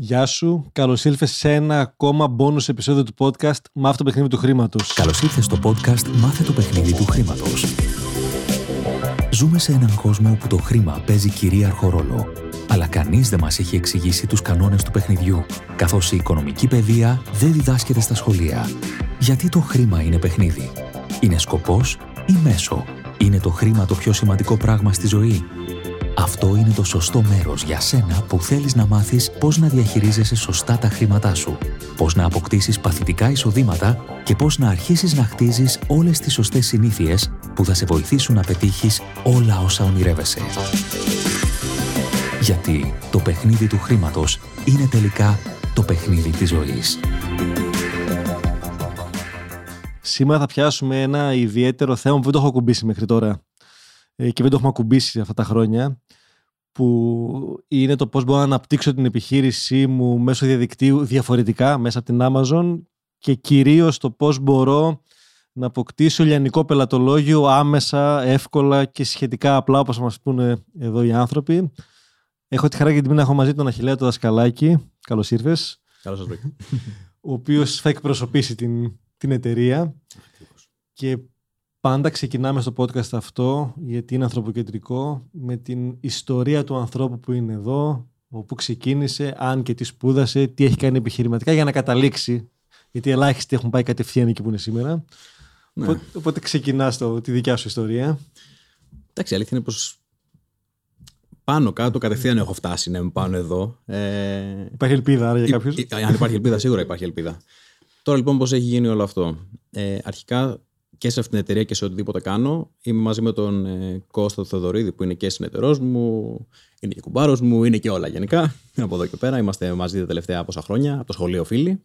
Γεια σου. Καλώς ήλθες σε ένα ακόμα bonus επεισόδιο του podcast Μάθε το παιχνίδι του χρήματος. Καλώς ήρθε στο podcast Μάθε το παιχνίδι του χρήματος. Ζούμε σε έναν κόσμο όπου το χρήμα παίζει κυρίαρχο ρόλο. Αλλά κανείς δεν μας έχει εξηγήσει τους κανόνες του παιχνιδιού, καθώς η οικονομική παιδεία δεν διδάσκεται στα σχολεία. Γιατί το χρήμα είναι παιχνίδι; Είναι σκοπός ή μέσο; Είναι το χρήμα το πιο σημαντικό πράγμα στη ζωή; Αυτό είναι το σωστό μέρος για σένα που θέλεις να μάθεις πώς να διαχειρίζεσαι σωστά τα χρήματά σου, πώς να αποκτήσεις παθητικά εισοδήματα και πώς να αρχίσεις να χτίζεις όλες τις σωστές συνήθειες που θα σε βοηθήσουν να πετύχεις όλα όσα ονειρεύεσαι. Γιατί το παιχνίδι του χρήματος είναι τελικά το παιχνίδι της ζωής. Σήμερα θα πιάσουμε ένα ιδιαίτερο θέμα που δεν το έχω ακουμπήσει μέχρι τώρα ε, και δεν το έχουμε ακουμπήσει αυτά τα χρόνια που είναι το πώς μπορώ να αναπτύξω την επιχείρησή μου μέσω διαδικτύου διαφορετικά μέσα από την Amazon και κυρίως το πώς μπορώ να αποκτήσω λιανικό πελατολόγιο άμεσα, εύκολα και σχετικά απλά όπως μας πούνε εδώ οι άνθρωποι. Έχω τη χαρά και την να έχω μαζί τον Αχιλέα το Δασκαλάκη. Καλώς ήρθες. Καλώς σας Ο οποίος θα εκπροσωπήσει την, την εταιρεία. Και Πάντα ξεκινάμε στο podcast αυτό, γιατί είναι ανθρωποκεντρικό, με την ιστορία του ανθρώπου που είναι εδώ, όπου ξεκίνησε, αν και τι σπούδασε, τι έχει κάνει επιχειρηματικά για να καταλήξει. Γιατί ελάχιστοι έχουν πάει κατευθείαν εκεί που είναι σήμερα. Ναι. Οπότε, οπότε ξεκινάς τη δικιά σου ιστορία. Εντάξει, η αλήθεια είναι πως πάνω κάτω κατευθείαν έχω φτάσει να είμαι πάνω εδώ. Ε... Υπάρχει ελπίδα άρα για κάποιους; Αν υπάρχει ελπίδα, σίγουρα υπάρχει ελπίδα. Τώρα λοιπόν πώς έχει γίνει όλο αυτό. Ε, αρχικά και σε αυτήν την εταιρεία και σε οτιδήποτε κάνω. Είμαι μαζί με τον ε, Κώστα Θεοδωρίδη που είναι και συνεταιρός μου, είναι και κουμπάρος μου, είναι και όλα γενικά. Από εδώ και πέρα είμαστε μαζί τα τελευταία πόσα χρόνια, από το σχολείο φίλοι.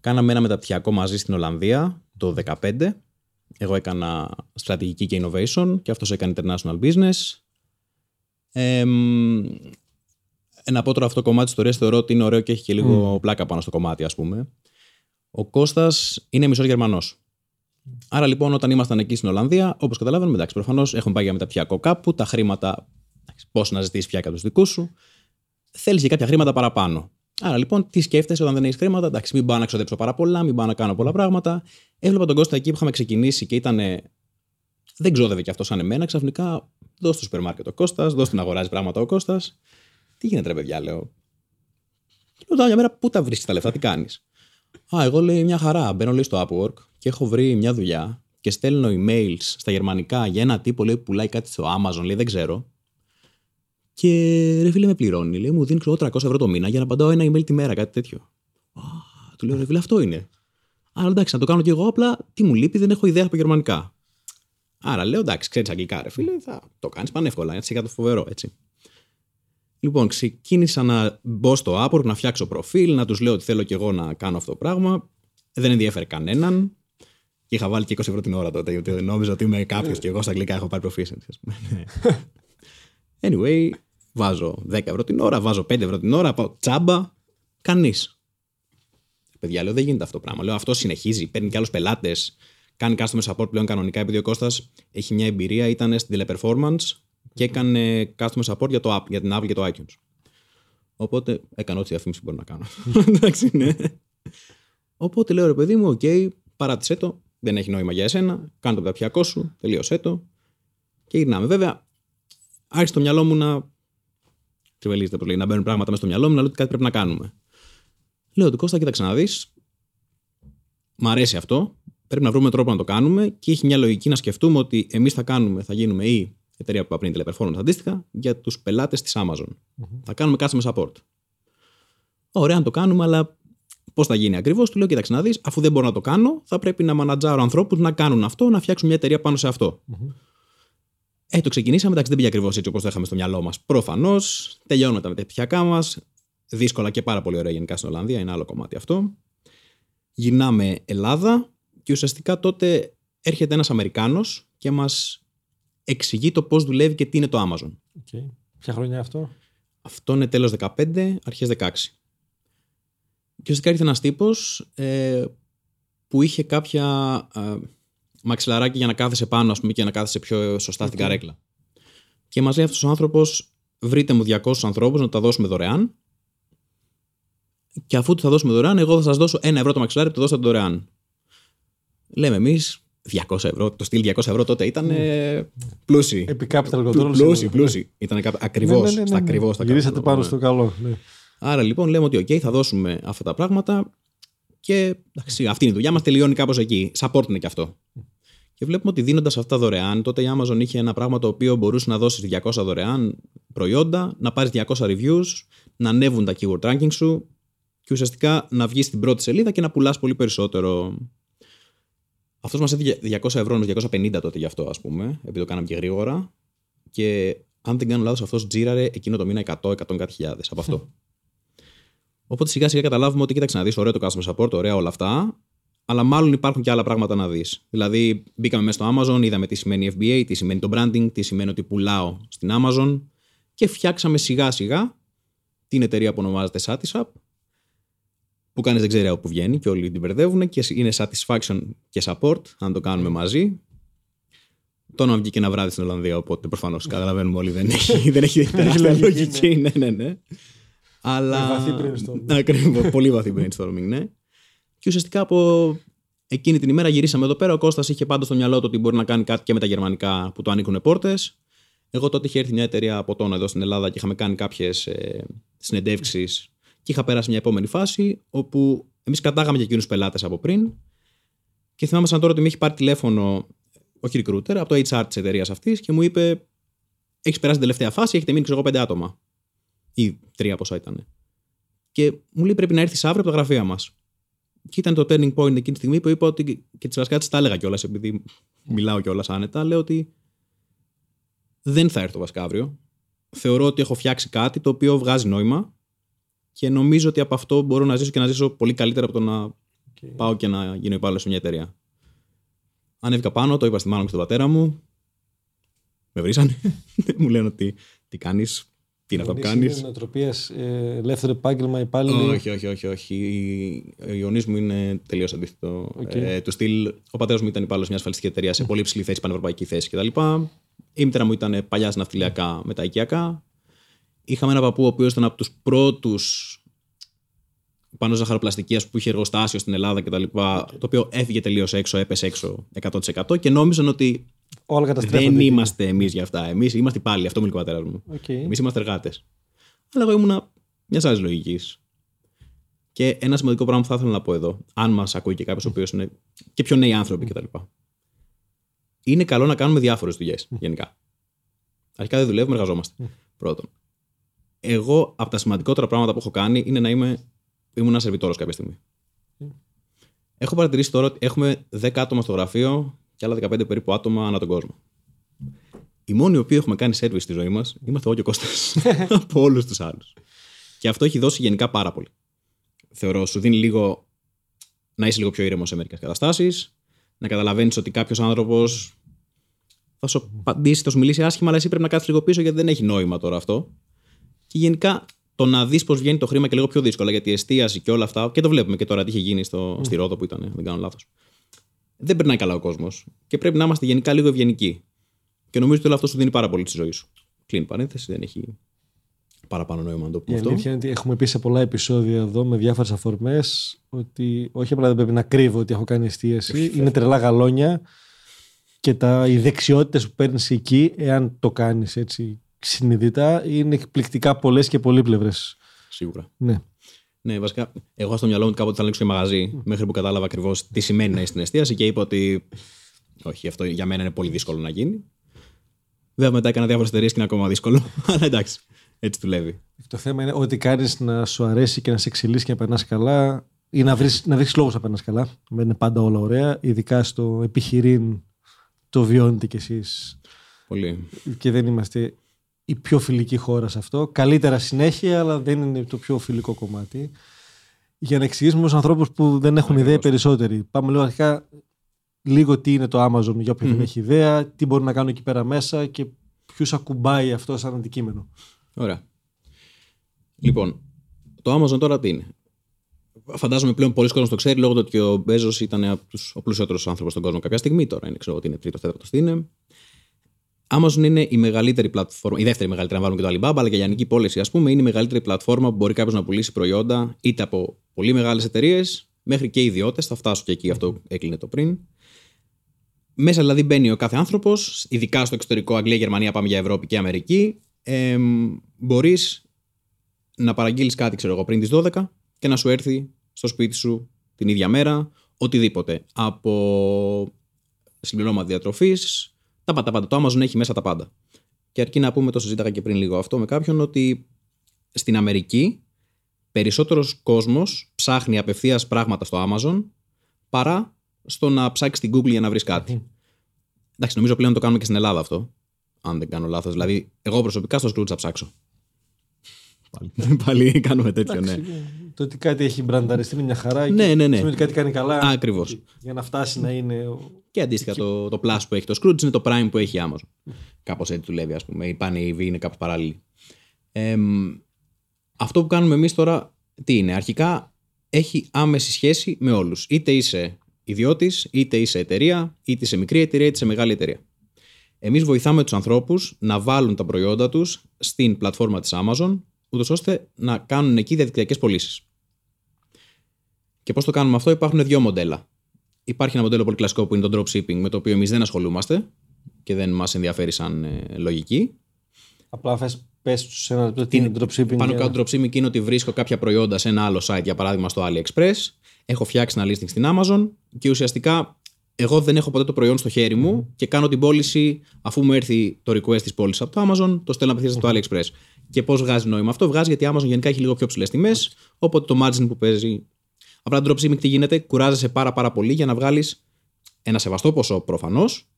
Κάναμε ένα μεταπτυχιακό μαζί στην Ολλανδία το 2015. Εγώ έκανα στρατηγική και innovation και αυτός έκανε international business. Ε, να πω τώρα αυτό το κομμάτι της ιστορίας θεωρώ ότι είναι ωραίο και έχει και λίγο πλάκα πάνω στο κομμάτι ας πούμε. Ο Κώστας είναι μισός Γερμανός. Άρα λοιπόν, όταν ήμασταν εκεί στην Ολλανδία, όπως καταλάβαμε, εντάξει, προφανώς έχουμε πάει για μεταπτυχιακό κάπου, τα χρήματα. Πώς να ζητήσεις πια από του δικούς σου. Θέλεις και κάποια χρήματα παραπάνω. Άρα λοιπόν, τι σκέφτεσαι όταν δεν έχεις χρήματα. Εντάξει, μην πάω να ξοδέψω πάρα πολλά, μην πάω να κάνω πολλά πράγματα. Έβλεπα τον Κώστα εκεί που είχαμε ξεκινήσει και ήταν. Δεν ξόδευε κι αυτό σαν εμένα. Ξαφνικά, δώσ' στο σούπερ μάρκετ ο Κώστας, δώσ' του να αγοράζει πράγματα ο Κώστας. Τι γίνεται, ρε παιδιά, λέω. Και λέω, μια μέρα, πού τα βρίσκεις τα λεφτά, τι κάνεις. Α, εγώ λέει μια χαρά. Μπαίνω λέει στο Upwork και έχω βρει μια δουλειά και στέλνω emails στα γερμανικά για ένα τύπο λέει, που πουλάει κάτι στο Amazon, λέει δεν ξέρω. Και ρε φίλε με πληρώνει. Λέει μου δίνει 300 ευρώ το μήνα για να απαντάω ένα email τη μέρα, κάτι τέτοιο. Α, του λέω ρε φίλε αυτό είναι. Άρα εντάξει, να το κάνω κι εγώ απλά τι μου λείπει, δεν έχω ιδέα από γερμανικά. Άρα λέω εντάξει, ξέρεις αγγλικά, ρε φίλε, θα το κάνεις πανεύκολα. Έτσι, για το φοβερό, έτσι. Λοιπόν, ξεκίνησα να μπω στο Upwork, να φτιάξω προφίλ, να τους λέω ότι θέλω κι εγώ να κάνω αυτό το πράγμα. Δεν ενδιαφέρει κανέναν. Και είχα βάλει και 20 ευρώ την ώρα τότε, γιατί νόμιζα ότι είμαι κάποιος και εγώ στα αγγλικά έχω πάρει προφίλ. anyway, βάζω 10 ευρώ την ώρα, βάζω 5 ευρώ την ώρα, πάω τσάμπα. Κανείς. Παιδιά, λέω δεν γίνεται αυτό το πράγμα. Λέω αυτό συνεχίζει, παίρνει και άλλους πελάτες, κάνει customer support πλέον κανονικά, επειδή ο Κώστας έχει μια εμπειρία, ήταν στην Teleperformance και έκανε customer support για, το app, για την Apple και το iTunes. Οπότε έκανα ό,τι διαφήμιση μπορώ να κάνω. Εντάξει, ναι. Οπότε λέω ρε παιδί μου, OK, okay, παράτησέ το, δεν έχει νόημα για εσένα, κάνε το πτυχιακό σου, τελείωσέ το και γυρνάμε. Βέβαια, άρχισε το μυαλό μου να. Τριβελίζεται που λέει, να μπαίνουν πράγματα μέσα στο μυαλό μου, να λέω ότι κάτι πρέπει να κάνουμε. Λέω ότι Κώστα, κοίταξε να δεις. Μ' αρέσει αυτό. Πρέπει να βρούμε τρόπο να το κάνουμε και έχει μια λογική να σκεφτούμε ότι εμείς θα κάνουμε, θα γίνουμε ή εταιρεία που είπα πριν, Teleperformance αντίστοιχα, για τους πελάτες της Amazon. Mm-hmm. Θα κάνουμε customer support. Ωραία, να το κάνουμε, αλλά πώς θα γίνει ακριβώς. Του λέω: Κοίταξε να δεις, αφού δεν μπορώ να το κάνω, θα πρέπει να μανατζάρω ανθρώπους να κάνουν αυτό, να φτιάξουν μια εταιρεία πάνω σε αυτό. Mm-hmm. Ε, το ξεκινήσαμε, εντάξει, δεν πήγε ακριβώς έτσι όπως το είχαμε στο μυαλό μας. Προφανώς, τελειώνουμε τα μεταπτυχιακά μας. Δύσκολα και πάρα πολύ ωραία γενικά στην Ολλανδία, είναι άλλο κομμάτι αυτό. Γυρνάμε Ελλάδα και ουσιαστικά τότε έρχεται ένας Αμερικάνος και μας εξηγεί το πώς δουλεύει και τι είναι το Amazon. Okay. Ποια χρόνια αυτό; Αυτό είναι τέλος 15, αρχές 16. Και ουσιαστικά ήρθε ένας τύπος ε, που είχε κάποια ε, μαξιλαράκι για να κάθεσαι πάνω, ας πούμε, και να κάθεσαι πιο σωστά okay. στην καρέκλα. Και μας λέει αυτός ο άνθρωπος, βρείτε μου 200 ανθρώπους να τα δώσουμε δωρεάν. και αφού του θα δώσουμε δωρεάν, εγώ θα σας δώσω ένα ευρώ το μαξιλάρι που το δώσατε δωρεάν. Λέμε εμείς 200 ευρώ. Το στυλ 200 ευρώ τότε ήταν ε, πλούσιοι. Επί capital control. Πλούσιοι, πλούσιοι. Ήταν ακριβώ. Ναι, ναι, ναι, Στα ναι. ακριβώς τα Γυρίσατε capital, πάνω ναι. στο καλό. Ναι. Άρα λοιπόν λέμε ότι OK, θα δώσουμε αυτά τα πράγματα και εντάξει, αυτή είναι η δουλειά μας. Τελειώνει κάπως εκεί. Support είναι και αυτό. Και βλέπουμε ότι δίνοντας αυτά δωρεάν, τότε η Amazon είχε ένα πράγμα το οποίο μπορούσε να δώσει 200 δωρεάν προϊόντα, να πάρεις 200 reviews, να ανέβουν τα keyword ranking σου και ουσιαστικά να βγεις στην πρώτη σελίδα και να πουλάς πολύ περισσότερο. Αυτός μας έδινε 200 ευρώ, 250 τότε γι' αυτό, ας πούμε, επειδή το κάναμε και γρήγορα. Και αν δεν κάνω λάθος, αυτός τζίραρε εκείνο το μήνα 100-100 κάτι χιλιάδες από αυτό. Οπότε σιγά σιγά καταλάβουμε ότι κοίταξε να δεις, ωραίο το customer support, ωραία όλα αυτά, αλλά μάλλον υπάρχουν και άλλα πράγματα να δεις. Δηλαδή, μπήκαμε μέσα στο Amazon, είδαμε τι σημαίνει FBA, τι σημαίνει το branding, τι σημαίνει ότι πουλάω στην Amazon και φτιάξαμε σιγά σιγά την εταιρεία που ονομάζεται Satisap, που κανείς δεν ξέρει από πού βγαίνει και όλοι την μπερδεύουν και είναι satisfaction και support, αν το κάνουμε μαζί. Το όνομα βγήκε ένα βράδυ στην Ολλανδία, οπότε προφανώς καταλαβαίνουμε όλοι δεν έχει, δεν έχει τεράστια λογική, λογική. Ναι, ναι, ναι. Αλλά... Με βαθύ brainstorming. Ακριβώς, πολύ βαθύ brainstorming, ναι. Και ουσιαστικά από εκείνη την ημέρα γυρίσαμε εδώ πέρα. Ο Κώστας είχε πάντα στο μυαλό του ότι μπορεί να κάνει κάτι και με τα γερμανικά που του ανοίγουν πόρτες. Εγώ τότε είχε έρθει μια εταιρεία από τον εδώ στην Ελλάδα και είχαμε κάνει κάποιες ε, συνεντεύξεις και είχα πέρασει μια επόμενη φάση όπου εμείς κατάγαμε και εκείνους πελάτες από πριν. Και θυμάμαι σαν τώρα ότι με έχει πάρει τηλέφωνο, όχι recruiter, από το HR της εταιρείας αυτής και μου είπε: Έχεις περάσει την τελευταία φάση, έχετε μείνει ξέρω εγώ πέντε άτομα. Ή τρία πόσα ήταν. Και μου λέει: Πρέπει να έρθεις αύριο από τα γραφεία μας. Και ήταν το turning point εκείνη τη στιγμή που είπα ότι. και της βασικά τη τα έλεγα κιόλας, επειδή μιλάω κιόλας άνετα. Λέω ότι δεν θα έρθω βασικά αύριο. Θεωρώ ότι έχω φτιάξει κάτι το οποίο βγάζει νόημα και νομίζω ότι από αυτό μπορώ να ζήσω και να ζήσω πολύ καλύτερα από το να πάω και να γίνω υπάλληλος σε μια εταιρεία. Ανέβηκα πάνω, το είπα στη μάνα μου και στον πατέρα μου. Με βρήσανε. μου λένε ότι τι κάνεις, τι είναι αυτό που κάνεις; Είναι νοοτροπίας, ε, ελεύθερο επάγγελμα, υπάλληλοι. Όχι, όχι, όχι. όχι. Οι γονείς μου είναι τελείως αντίθετο. Οκ. Ε, του στυλ, ο πατέρας μου ήταν υπάλληλος μιας ασφαλιστικής εταιρείας σε πολύ υψηλή θέση, πανευρωπαϊκή θέση κτλ. Η μητέρα μου ήταν παλιά στα ναυτιλιακά με τα οικιακά. Είχαμε ένα παππού ο οποίος ήταν από τους πρώτους πάνω ζαχαροπλαστική που είχε εργοστάσιο στην Ελλάδα κτλ. Το οποίο έφυγε τελείως έξω, έπεσε έξω 100% και νόμιζαν ότι Όλα καταστρέφονται. δεν εκεί. είμαστε εμείς για αυτά. Εμείς είμαστε πάλι, αυτό μου λέει ο πατέρας μου. Οκ. Εμείς είμαστε εργάτες. Αλλά εγώ ήμουνα μιας άλλης λογικής. Και ένα σημαντικό πράγμα που θα ήθελα να πω εδώ, αν μας ακούει και κάποιος ο οποίος είναι και πιο νέοι άνθρωποι κτλ. Είναι καλό να κάνουμε διάφορες δουλειές γενικά. Αρχικά δεν δουλεύουμε, εργαζόμαστε. Πρώτον. Εγώ από τα σημαντικότερα πράγματα που έχω κάνει είναι να είμαι. ήμουν ένα σερβιτόρος κάποια στιγμή. Έχω παρατηρήσει τώρα ότι έχουμε 10 άτομα στο γραφείο και άλλα 15 περίπου άτομα ανά τον κόσμο. Οι μόνοι οι οποίοι έχουμε κάνει service στη ζωή μας είμαστε εγώ και ο Κώστας από όλους τους άλλους. Και αυτό έχει δώσει γενικά πάρα πολύ. Θεωρώ, σου δίνει λίγο να είσαι λίγο πιο ήρεμος σε μερικές καταστάσεις, να καταλαβαίνεις ότι κάποιος άνθρωπος θα σου απαντήσει, θα σου μιλήσει άσχημα, αλλά εσύ πρέπει να κάθεις λίγο πίσω γιατί δεν έχει νόημα τώρα αυτό. Και γενικά το να δεις πώς βγαίνει το χρήμα και λίγο πιο δύσκολα γιατί η εστίαση και όλα αυτά, και το βλέπουμε και τώρα τι είχε γίνει στο, στη Ρόδο που ήταν, αν δεν κάνω λάθος. Δεν περνάει καλά ο κόσμος. Και πρέπει να είμαστε γενικά λίγο ευγενικοί. Και νομίζω ότι όλο αυτό σου δίνει πάρα πολύ στη ζωή σου. Κλείνει παρένθεση, δεν έχει παραπάνω νόημα να το Η πούμε αυτό. αλήθεια είναι ότι έχουμε πει σε πολλά επεισόδια εδώ με διάφορες αφορμές ότι όχι απλά δεν πρέπει να κρύβω ότι έχω κάνει εστίαση, είναι τρελά γαλόνια και τα, οι δεξιότητες που παίρνεις εκεί, εάν το κάνεις έτσι συνειδητά, είναι εκπληκτικά πολλές και πολύπλευρε. Σίγουρα. Ναι. Ναι, βασικά, εγώ στο μυαλό μου ότι κάποτε θα ανοίξω και μαγαζί, μέχρι που κατάλαβα ακριβώς τι σημαίνει να είσαι στην εστίαση και είπα ότι. Όχι, αυτό για μένα είναι πολύ δύσκολο να γίνει. Βέβαια, μετά έκανα διάφορες εταιρείες και είναι ακόμα δύσκολο. Αλλά εντάξει, έτσι δουλεύει. Το θέμα είναι ότι κάνεις να σου αρέσει και να σε εξελίσσει και να περνάς καλά ή να βρεις να βρεις λόγους να περνάς καλά. Δεν είναι πάντα όλα ωραία. Ειδικά στο επιχειρήν το βιώνετε κι εσείς. Πολύ. Και δεν είμαστε η πιο φιλική χώρα σε αυτό. Καλύτερα συνέχεια, αλλά δεν είναι το πιο φιλικό κομμάτι. Για να εξηγήσουμε στου ανθρώπους που δεν έχουν ιδέα οι περισσότεροι. Πάμε λίγο αρχικά λίγο τι είναι το Amazon για όποιον δεν έχει ιδέα, τι μπορεί να κάνω εκεί πέρα μέσα και ποιους ακουμπάει αυτό σαν αντικείμενο. Ωραία. Λοιπόν, το Amazon τώρα τι είναι; Φαντάζομαι πλέον πολλοί κόσμοι το ξέρει λόγω του ότι ο Μπέζο ήταν από τους, ο πλουσιότερο άνθρωπος στον κόσμο κάποια στιγμή. Τώρα είναι, ξέρω ότι είναι τρίτος, τέταρτος τι είναι. Amazon είναι η μεγαλύτερη πλατφόρμα, η δεύτερη μεγαλύτερη, να βάλουμε και το Alibaba, αλλά και η Λιανική πώληση, ας πούμε, είναι η μεγαλύτερη πλατφόρμα που μπορεί κάποιος να πουλήσει προϊόντα είτε από πολύ μεγάλες εταιρείες μέχρι και ιδιώτες. Θα φτάσω και εκεί, αυτό έκλεινε το πριν. Μέσα δηλαδή μπαίνει ο κάθε άνθρωπος, ειδικά στο εξωτερικό, Αγγλία, Γερμανία, πάμε για Ευρώπη και Αμερική. Ε, μπορείς να παραγγείλεις κάτι, ξέρω εγώ, πριν τις 12 και να σου έρθει στο σπίτι σου την ίδια μέρα, οτιδήποτε. Από συμπληρώματα διατροφής, τα πάντα, πάντα. Το Amazon έχει μέσα τα πάντα. Και αρκεί να πούμε, το συζήταγα και πριν λίγο αυτό με κάποιον, ότι στην Αμερική περισσότερος κόσμος ψάχνει απευθείας πράγματα στο Amazon παρά στο να ψάξεις στην Google για να βρεις κάτι. Εντάξει, νομίζω πλέον το κάνουμε και στην Ελλάδα αυτό. Αν δεν κάνω λάθος. Δηλαδή, εγώ προσωπικά στο Scrooge θα ψάξω. Πάλι, Πάλι κάνουμε τέτοιο, ναι. Το ότι κάτι έχει μπρανταριστεί είναι μια χαρά. Ναι, ναι, ναι. Σημαίνει ότι κάτι κάνει καλά. Ακριβώς. Για να φτάσει να είναι. Και αντίστοιχα το, το Plus που έχει το Scrooge είναι το Prime που έχει η Amazon. Κάπως έτσι δουλεύει, ας πούμε. Η πάνε η είναι κάπου παράλληλη. Ε, αυτό που κάνουμε εμείς τώρα τι είναι; Αρχικά έχει άμεση σχέση με όλους. Είτε είσαι ιδιώτης, είτε είσαι εταιρεία, είτε είσαι μικρή εταιρεία, είτε σε μεγάλη εταιρεία. Εμείς βοηθάμε τους ανθρώπους να βάλουν τα προϊόντα τους στην πλατφόρμα της Amazon, ούτως ώστε να κάνουν εκεί διαδικτυακές πωλήσεις. Και πώς το κάνουμε αυτό, υπάρχουν δύο μοντέλα. Υπάρχει ένα μοντέλο πολύ κλασικό που είναι το dropshipping, με το οποίο εμείς δεν ασχολούμαστε και δεν μας ενδιαφέρει σαν ε, λογική. Απλά θες πες σε ένα λεπτό τι είναι dropshipping. Πάνω κάτω dropshipping είναι ότι βρίσκω κάποια προϊόντα σε ένα άλλο site, για παράδειγμα στο AliExpress. Έχω φτιάξει ένα listing στην Amazon και ουσιαστικά εγώ δεν έχω ποτέ το προϊόν στο χέρι μου και κάνω την πώληση αφού μου έρθει το request της πώλησης από το Amazon, το στέλνω απευθείας στο AliExpress. Και πώς βγάζει νόημα αυτό, βγάζει γιατί η Amazon γενικά έχει λίγο πιο ψηλές τιμές, οπότε το margin που παίζει. Απλά το dropshipping τι γίνεται, κουράζεσαι πάρα, πάρα πολύ για να βγάλεις ένα σεβαστό ποσό προφανώς,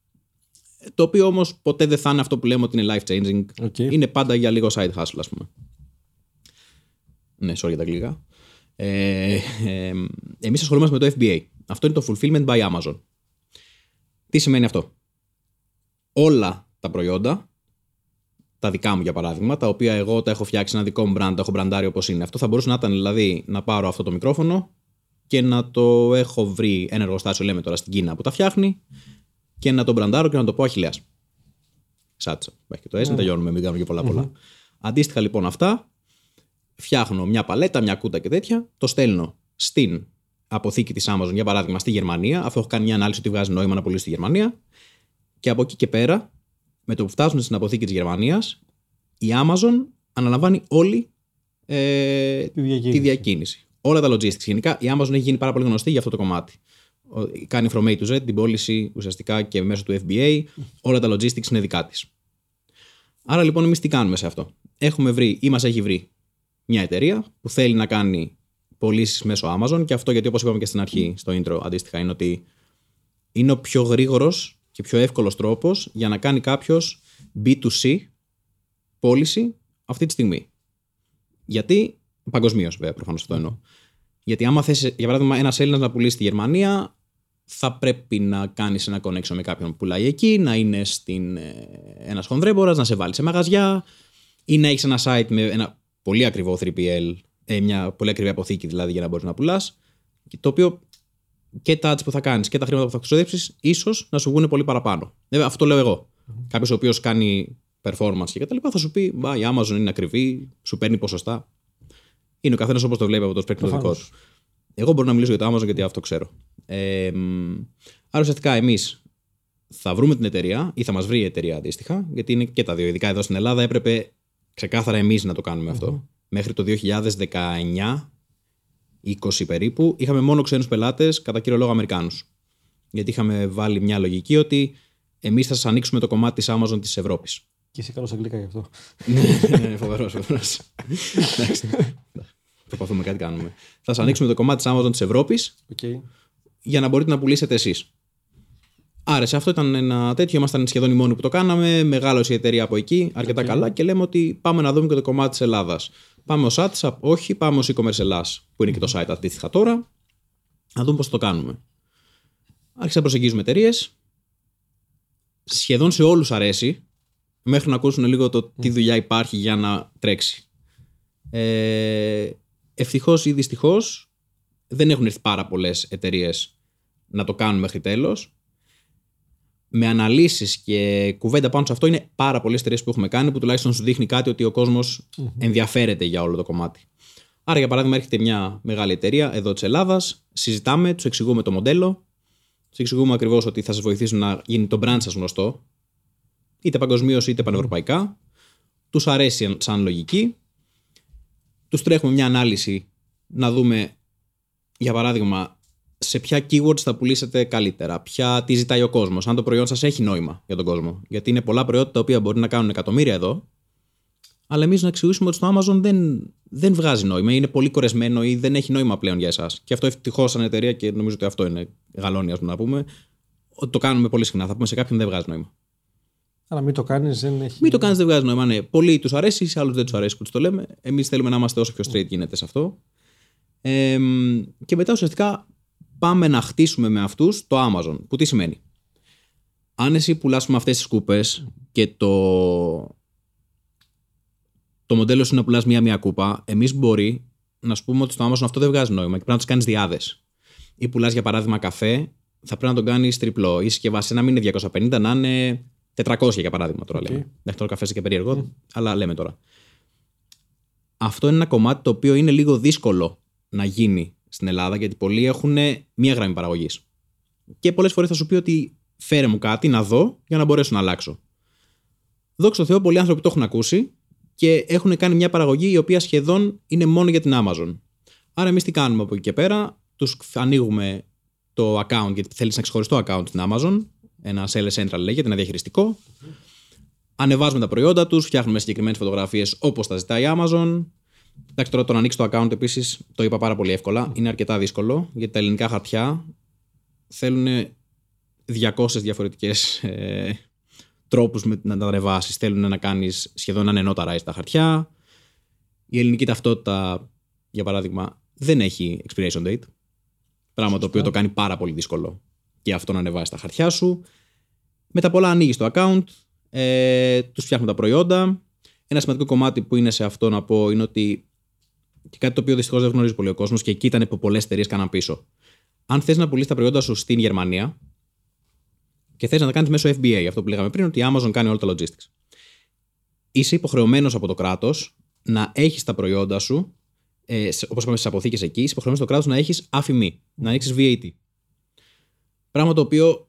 το οποίο όμως ποτέ δεν θα είναι αυτό που λέμε ότι είναι life changing. Okay. Είναι πάντα για λίγο side hustle, ας πούμε. Ναι, sorry για τα αγγλικά. Ε, ε, εμείς ασχολούμαστε με το FBA. Αυτό είναι το Fulfillment by Amazon. Τι σημαίνει αυτό; Όλα τα προϊόντα, τα δικά μου για παράδειγμα, τα οποία εγώ τα έχω φτιάξει ένα δικό μου brand, τα έχω μπραντάρει όπως είναι. Αυτό θα μπορούσε να ήταν δηλαδή να πάρω αυτό το μικρόφωνο και να το έχω βρει ένα εργοστάσιο, λέμε τώρα στην Κίνα που τα φτιάχνει και να το μπραντάρω και να το πω Αχιλέας. Σάτσα. Έχει και το S, να τελειώνουμε, μην κάνουμε και πολλά πολλά. Αντίστοιχα λοιπόν αυτά, φτιάχνω μια παλέτα, μια κούτα και τέτοια, το στέλνω στην αποθήκη της Amazon, για παράδειγμα, στη Γερμανία, αφού έχω κάνει μια ανάλυση ότι βγάζει νόημα να πουλήσει στη Γερμανία. Και από εκεί και πέρα, με το που φτάσουν στην αποθήκη της Γερμανίας, η Amazon αναλαμβάνει όλη ε, Τη διακίνηση. τη διακίνηση. Όλα τα logistics. Γενικά η Amazon έχει γίνει πάρα πολύ γνωστή για αυτό το κομμάτι. Ο- Κάνει from A to Z την πώληση ουσιαστικά και μέσω του FBA. Όλα τα logistics είναι δικά της. Άρα λοιπόν εμείς τι κάνουμε σε αυτό; Έχουμε βρει ή μας έχει βρει μια εταιρεία που θέλει να κάνει πωλήσεις μέσω Amazon και αυτό γιατί όπως είπαμε και στην αρχή στο intro αντίστοιχα είναι ότι είναι ο πιο γρήγορος και πιο εύκολος τρόπος για να κάνει κάποιος B2C πώληση αυτή τη στιγμή. Γιατί, παγκοσμίως βέβαια προφανώς αυτό εννοώ. Γιατί άμα θες, για παράδειγμα, ένας Έλληνας να πουλήσει στη Γερμανία, θα πρέπει να κάνεις ένα connection με κάποιον που πουλάει εκεί, να είναι στην, ε, ένας χονδρέμπορας, να σε βάλει σε μαγαζιά ή να έχεις ένα site με ένα πολύ ακριβό 3PL, ε, μια πολύ ακριβή αποθήκη δηλαδή για να μπορείς να πουλάς. Το οποίο και τα ads που θα κάνεις και τα χρήματα που θα ξοδέψει, ίσως να σου βγουν πολύ παραπάνω. Βέβαια, αυτό λέω εγώ. Κάποιος ο οποίος κάνει performance και κτλ. θα σου πει Μπα, η Amazon είναι ακριβή, σου παίρνει ποσοστά. Είναι ο καθένας όπως το βλέπει από το σπέκτρο το δικό Προφανώς. του. Εγώ μπορώ να μιλήσω για το Amazon γιατί αυτό ξέρω. Ε, μ, άρα ουσιαστικά εμείς θα βρούμε την εταιρεία ή θα μας βρει η εταιρεία αντίστοιχα, γιατί είναι και τα δύο. Ειδικά εδώ στην Ελλάδα έπρεπε ξεκάθαρα εμείς να το κάνουμε αυτό. Μέχρι το 2019, 20 περίπου, είχαμε μόνο ξένους πελάτες, κατά κύριο λόγο Αμερικάνους. Γιατί είχαμε βάλει μια λογική ότι εμείς θα σας ανοίξουμε το κομμάτι της Amazon της Ευρώπης. Και είσαι καλός αγγλικά γι' αυτό. ναι, φοβερός, φοβερός. Προσπαθούμε κάτι κάνουμε. Θα σας ανοίξουμε το κομμάτι της Amazon της Ευρώπης Okay. για να μπορείτε να πουλήσετε εσείς. Άρεσε, αυτό ήταν ένα τέτοιο. Ήμασταν σχεδόν οι μόνοι που το κάναμε. Μεγάλωσε η εταιρεία από εκεί, αρκετά Οκ. καλά και λέμε ότι πάμε να δούμε και το κομμάτι της Ελλάδας. Πάμε ως WhatsApp, όχι, πάμε ως e-commerce Ελλάς, που είναι και το site αντίστοιχα τώρα. Να δούμε πώς το κάνουμε. Άρχισα να προσεγγίζουμε εταιρείες. Σχεδόν σε όλους αρέσει, μέχρι να ακούσουν λίγο το τι δουλειά υπάρχει για να τρέξει. Ε, Ευτυχώς ή δυστυχώς δεν έχουν έρθει πάρα πολλές εταιρείες να το κάνουν μέχρι τέλος. Με αναλύσεις και κουβέντα πάνω σε αυτό είναι πάρα πολλές εταιρείες που έχουμε κάνει που τουλάχιστον σου δείχνει κάτι ότι ο κόσμος ενδιαφέρεται για όλο το κομμάτι. Άρα, για παράδειγμα, έρχεται μια μεγάλη εταιρεία εδώ της Ελλάδας, συζητάμε, τους εξηγούμε το μοντέλο, τους εξηγούμε ακριβώς ότι θα σας βοηθήσουν να γίνει το brand σας γνωστό, είτε παγκοσμίως είτε πανευρωπαϊκά. Τους αρέσει σαν λογική. Τους τρέχουμε μια ανάλυση να δούμε, για παράδειγμα, σε ποια keywords θα πουλήσετε καλύτερα, ποια τι ζητάει ο κόσμος, αν το προϊόν σας έχει νόημα για τον κόσμο. Γιατί είναι πολλά προϊόντα τα οποία μπορεί να κάνουν εκατομμύρια εδώ, αλλά εμείς να εξηγήσουμε ότι στο Amazon δεν, δεν βγάζει νόημα, είναι πολύ κορεσμένο ή δεν έχει νόημα πλέον για εσάς. Και αυτό ευτυχώς σαν εταιρεία και νομίζω ότι αυτό είναι γαλόνια, να πούμε, ότι το κάνουμε πολύ συχνά. Θα πούμε σε κάποιον δεν βγάζει νόημα. Αλλά μην το κάνεις, δεν έχει. Μην το κάνεις, δεν βγάζει νόημα. Ναι. Πολλοί τους αρέσει, σε άλλους δεν τους αρέσει που τους το λέμε. Εμείς θέλουμε να είμαστε όσο πιο straight γίνεται σε αυτό. Ε, και μετά ουσιαστικά πάμε να χτίσουμε με αυτούς το Amazon. Που τι σημαίνει; Αν εσύ πουλάς με αυτές τις κούπε και το, το μοντέλο σου να πουλάς μία-μία κούπα, εμείς μπορεί να σου πούμε ότι στο Amazon αυτό δεν βγάζει νόημα και πρέπει να του κάνεις διάδες. Ή πουλάς για παράδειγμα καφέ, θα πρέπει να τον κάνεις τριπλό. Ή συσκευάσει να μην είναι 250, να είναι 400 για παράδειγμα τώρα okay. λέμε. Μέχρι τώρα καφέ και περίεργο, αλλά λέμε τώρα. Αυτό είναι ένα κομμάτι το οποίο είναι λίγο δύσκολο να γίνει στην Ελλάδα, γιατί πολλοί έχουν μία γραμμή παραγωγής. Και πολλές φορές θα σου πει ότι φέρε μου κάτι να δω για να μπορέσω να αλλάξω. Δόξα τω Θεώ, πολλοί άνθρωποι το έχουν ακούσει και έχουν κάνει μια παραγωγή η οποία σχεδόν είναι μόνο για την Amazon. Άρα, εμείς τι κάνουμε από εκεί και πέρα, τους ανοίγουμε το account, γιατί θέλεις ένα ξεχωριστό account στην Amazon, ένα Sales Central λέγεται, ένα διαχειριστικό. Ανεβάζουμε τα προϊόντα τους, φτιάχνουμε συγκεκριμένες φωτογραφίες όπως τα ζητάει η Amazon. Εντάξει, τώρα το να ανοίξει το account επίσης το είπα πάρα πολύ εύκολα. Είναι αρκετά δύσκολο γιατί τα ελληνικά χαρτιά θέλουν 200 διαφορετικές ε, τρόπους να τα ανεβάσεις. Θέλουν να κάνεις σχεδόν ένα ενόταρα στα χαρτιά. Η ελληνική ταυτότητα, για παράδειγμα, δεν έχει expiration date. Πράγμα το οποίο το κάνει πάρα πολύ δύσκολο και αυτό να ανεβάσεις τα χαρτιά σου. Μετά πολλά ανοίγεις το account, ε, τους φτιάχνουν τα προϊόντα. Ένα σημαντικό κομμάτι που είναι σε αυτό να πω είναι ότι. Και κάτι το οποίο δυστυχώς δεν γνωρίζει πολύ ο κόσμος και εκεί ήταν που πολλές εταιρείες κάναν πίσω. Αν θες να πουλήσεις τα προϊόντα σου στην Γερμανία και θες να τα κάνεις μέσω FBA, αυτό που λέγαμε πριν, ότι η Amazon κάνει όλα τα logistics. Είσαι υποχρεωμένος από το κράτος να έχεις τα προϊόντα σου, ε, όπως είπαμε στις αποθήκες εκεί, είσαι υποχρεωμένος το κράτος να έχεις αφημί, να ανοίξει VAT. Πράγμα το οποίο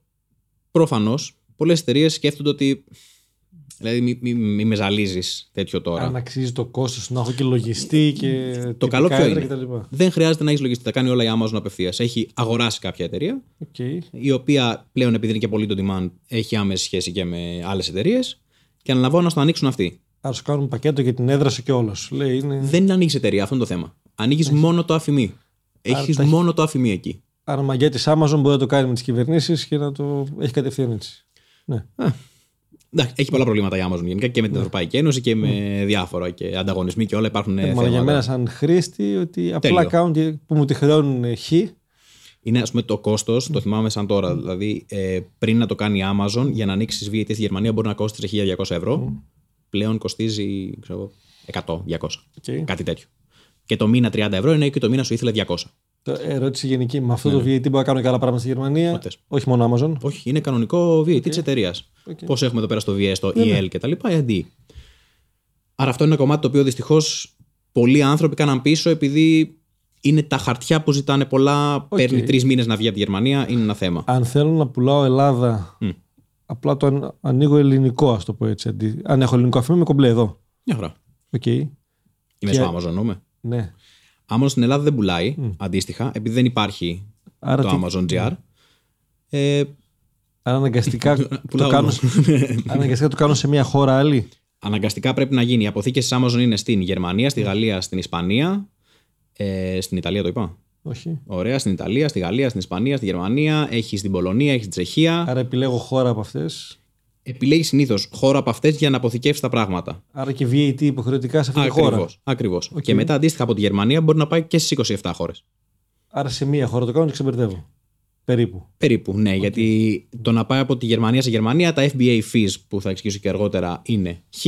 προφανώς πολλές εταιρείες σκέφτονται ότι. Δηλαδή, μην μη, μη με ζαλίζεις τέτοιο τώρα. Αν αξίζει το κόστος να έχω και λογιστή και. Το καλό ποιο είναι; Δεν χρειάζεται να έχεις λογιστή. Τα κάνει όλα η Amazon απευθείας. Έχει αγοράσει κάποια εταιρεία. Okay. Η οποία πλέον, επειδή είναι και πολύ το demand, έχει άμεση σχέση και με άλλες εταιρείες. Και αναλαμβάνω να το ανοίξουν αυτοί. Άρα σου κάνουν πακέτο για την έδρα σου και όλος. Είναι... Δεν ανοίγει εταιρεία, αυτό είναι το θέμα. Ανοίγεις μόνο το αφημί. Έχεις μόνο το αφημί εκεί. Άρα μαγιά τη Amazon μπορεί να το κάνει με τις κυβερνήσεις και να το έχει κατευθείαν έτσι. Ναι. Α, έχει πολλά προβλήματα η Amazon γενικά και με την ναι. Ευρωπαϊκή Ένωση και με ναι. διάφορα και ανταγωνισμοί και όλα υπάρχουν. Ε, για μένα, σαν χρήστη, ότι απλά κάνουν που μου τη χρεώνουν χ. Είναι ας πούμε το κόστος, το θυμάμαι σαν τώρα. Mm. Δηλαδή, ε, πριν να το κάνει η Amazon, για να ανοίξει VAT στη Γερμανία μπορεί να κόστησε 1200 ευρώ. Mm. Πλέον κοστίζει ξέρω, 100, 200. Okay. Κάτι τέτοιο. Και το μήνα 30 ευρώ είναι και το μήνα σου ήθελε 200. Ερώτηση γενική. Με αυτό ναι, το ναι. VAT μπορεί να κάνω και άλλα πράγματα στη Γερμανία; Όχι μόνο Amazon. Όχι, είναι κανονικό VAT okay. της εταιρείας. Okay. Πώς έχουμε εδώ πέρα στο VS, το ναι, EL ναι. κτλ. αντί. Άρα αυτό είναι ένα κομμάτι το οποίο δυστυχώς πολλοί άνθρωποι κάναν πίσω επειδή είναι τα χαρτιά που ζητάνε πολλά. Okay. Παίρνει τρεις μήνες να βγει από τη Γερμανία. Είναι ένα θέμα. Αν θέλω να πουλάω Ελλάδα, mm. απλά το ανοίγω ελληνικό, ας το πω έτσι. Αντί. Αν έχω ελληνικό αφήνω, είμαι κομπλέ εδώ. Μια χαρά. Okay. Είμαι στο Amazon, νούμε. Ναι. Amazon στην Ελλάδα δεν πουλάει αντίστοιχα, επειδή δεν υπάρχει Άρα το Amazon GR. Ε, Άρα αναγκαστικά, το κάνω, αναγκαστικά το κάνω σε μια χώρα άλλη. Αναγκαστικά πρέπει να γίνει. Οι αποθήκε της Amazon είναι στην Γερμανία, στη Γαλλία, στην Ισπανία. Ε, στην Ιταλία το είπα. Όχι. Ωραία, στην Ιταλία, στη Γαλλία, στην Ισπανία, στη Γερμανία, έχεις στην Πολωνία, έχεις στην Τσεχία. Άρα επιλέγω χώρα από αυτές επιλέγει συνήθως χώρα από αυτές για να αποθηκεύσει τα πράγματα. Άρα και VAT υποχρεωτικά σε αυτή τη χώρα. Ακριβώς. Okay. Και μετά αντίστοιχα από τη Γερμανία μπορεί να πάει και στις 27 χώρες. Άρα σε μία χώρα το κάνω και ξεμπερδεύω. Περίπου. Περίπου, ναι. Okay. Γιατί το να πάει από τη Γερμανία σε Γερμανία, τα FBA fees που θα εξηγήσω και αργότερα είναι χ.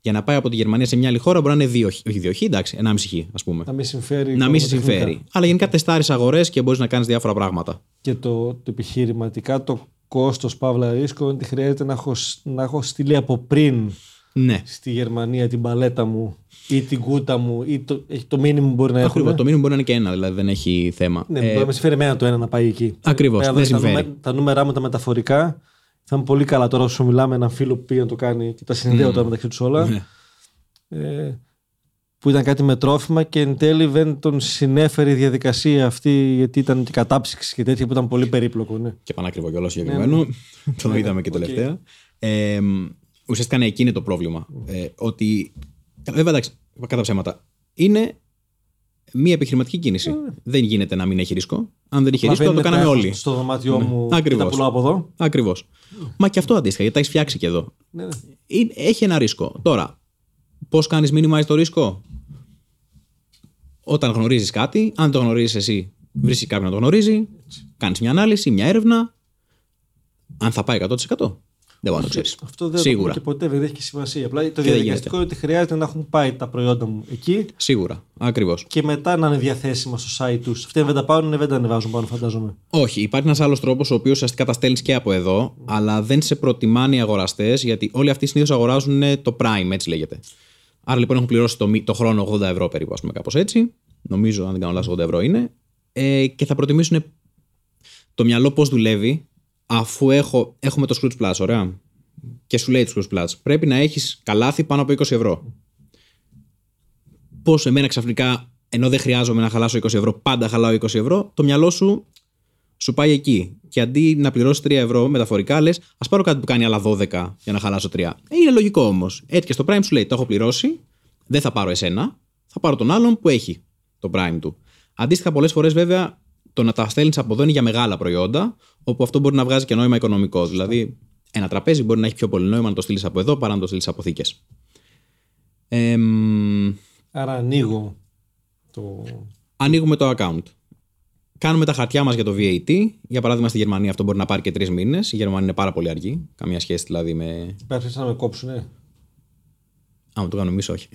Για να πάει από τη Γερμανία σε μια άλλη χώρα μπορεί να είναι 2 όχι 2 χ, εντάξει, 1,5 χ, ας πούμε. Να μην συμφέρει. Να μην συμφέρει. Αλλά γενικά τεστάρεις αγορές και μπορείς να κάνεις διάφορα πράγματα. Και το, το επιχειρηματικά το κόστο παύλα ρίσκο είναι ότι χρειάζεται να έχω, να έχω στείλει από πριν Ναι. στη Γερμανία την παλέτα μου ή την κούτα μου ή το, έχει- το μήνυμα μπορεί να Ακριβώς. έχω. Το μήνυμα μπορεί να είναι και ένα, δηλαδή δεν έχει θέμα. Ναι, Ε, μπορεί να με συμφέρει εμένα το ένα να πάει εκεί. Ακριβώς, Πέρα δεν εδώ τα, συμφέρει. νούμερα- τα νούμερά μου τα μεταφορικά θα είναι πολύ καλά τώρα όσο μιλάμε με έναν φίλο που πήγε να το κάνει και τα συνδέω τώρα μεταξύ τους όλα. Ναι. Ε, που ήταν κάτι με τρόφιμα και εν τέλει δεν τον συνέφερε η διαδικασία αυτή γιατί ήταν και κατάψυξη και τέτοια που ήταν πολύ περίπλοκο. Ναι. και πανάκριβο κιόλας συγκεκριμένο. το Ναι, είδαμε και οκ. τελευταία. Ε, ουσιαστικά ναι, εκεί είναι το πρόβλημα. Ε, ότι. Βέβαια, εντάξει, κακά τα ψέματα. Είναι μια επιχειρηματική κίνηση. Δεν γίνεται να μην έχει ρίσκο. Αν δεν είχε ρίσκο, θα Ναι. Μα το δεν κάναμε είναι όλοι. πέρα Στο δωμάτιό μου και Ακριβώς. τα πουλάω από εδώ. Ακριβώς. Μα και αυτό αντίστοιχα, γιατί τα έχεις φτιάξει και εδώ. Ναι, ναι. Είναι- Έχει ένα ρίσκο. Τώρα, πώς κάνεις minimize το ρίσκο, όταν γνωρίζεις κάτι, αν το γνωρίζεις εσύ, βρίσκει κάποιον να το γνωρίζει, κάνεις μια ανάλυση, μια έρευνα. Αν θα πάει 100%. Δεν μπορεί να το ξέρεις. Αυτό δεν Σίγουρα. το πούμε και ποτέ δεν έχει και σημασία. Απλά το δεν διαδικαστικό είναι ότι χρειάζεται να έχουν πάει τα προϊόντα μου εκεί Σίγουρα. Ακριβώς. και μετά να είναι διαθέσιμα στο site τους. Αυτοί αν δεν τα πάρουν, δεν τα ανεβάζουν πάνω, φαντάζομαι. Όχι, υπάρχει ένας άλλος τρόπος ο οποίος ουσιαστικά τα στέλνεις και από εδώ, αλλά δεν σε προτιμάνε οι αγοραστές, γιατί όλοι αυτοί συνήθως αγοράζουν το Prime, έτσι λέγεται. Άρα λοιπόν έχουν πληρώσει το, μη- το χρόνο 80 ευρώ περίπου, ας πούμε, κάπως έτσι. Νομίζω, αν δεν κάνω λάθος, 80 ευρώ είναι. Ε, και θα προτιμήσουν το μυαλό πώς δουλεύει, αφού έχω, έχουμε το Scrooge Plus, ωραία. Και σου λέει το Scrooge Plus, πρέπει να έχεις καλάθι πάνω από 20 ευρώ. Πώς εμένα ξαφνικά, ενώ δεν χρειάζομαι να χαλάσω 20 ευρώ, πάντα χαλάω 20 ευρώ, το μυαλό σου σου πάει εκεί. Και αντί να πληρώσεις 3 ευρώ μεταφορικά, λες, ας πάρω κάτι που κάνει άλλα 12 για να χαλάσω 3. Ε, είναι λογικό όμως. Έτσι και στο Prime σου λέει: Το έχω πληρώσει, δεν θα πάρω εσένα, θα πάρω τον άλλον που έχει το Prime του. Αντίστοιχα, πολλές φορές βέβαια το να τα στέλνεις από εδώ είναι για μεγάλα προϊόντα, όπου αυτό μπορεί να βγάζει και νόημα οικονομικό. Δηλαδή, ένα τραπέζι μπορεί να έχει πιο πολύ νόημα να το στείλεις από εδώ παρά να το στείλεις από θήκες. Ε, μ, Άρα ανοίγω το. ανοίγουμε το account. Κάνουμε τα χαρτιά μας για το VAT. Για παράδειγμα, στη Γερμανία αυτό μπορεί να πάρει και τρεις μήνες. Η Γερμανία είναι πάρα πολύ αργή. Καμία σχέση δηλαδή με. Υπάρχει να με κόψουν, ναι. Άμα το κάνουμε εμείς, όχι.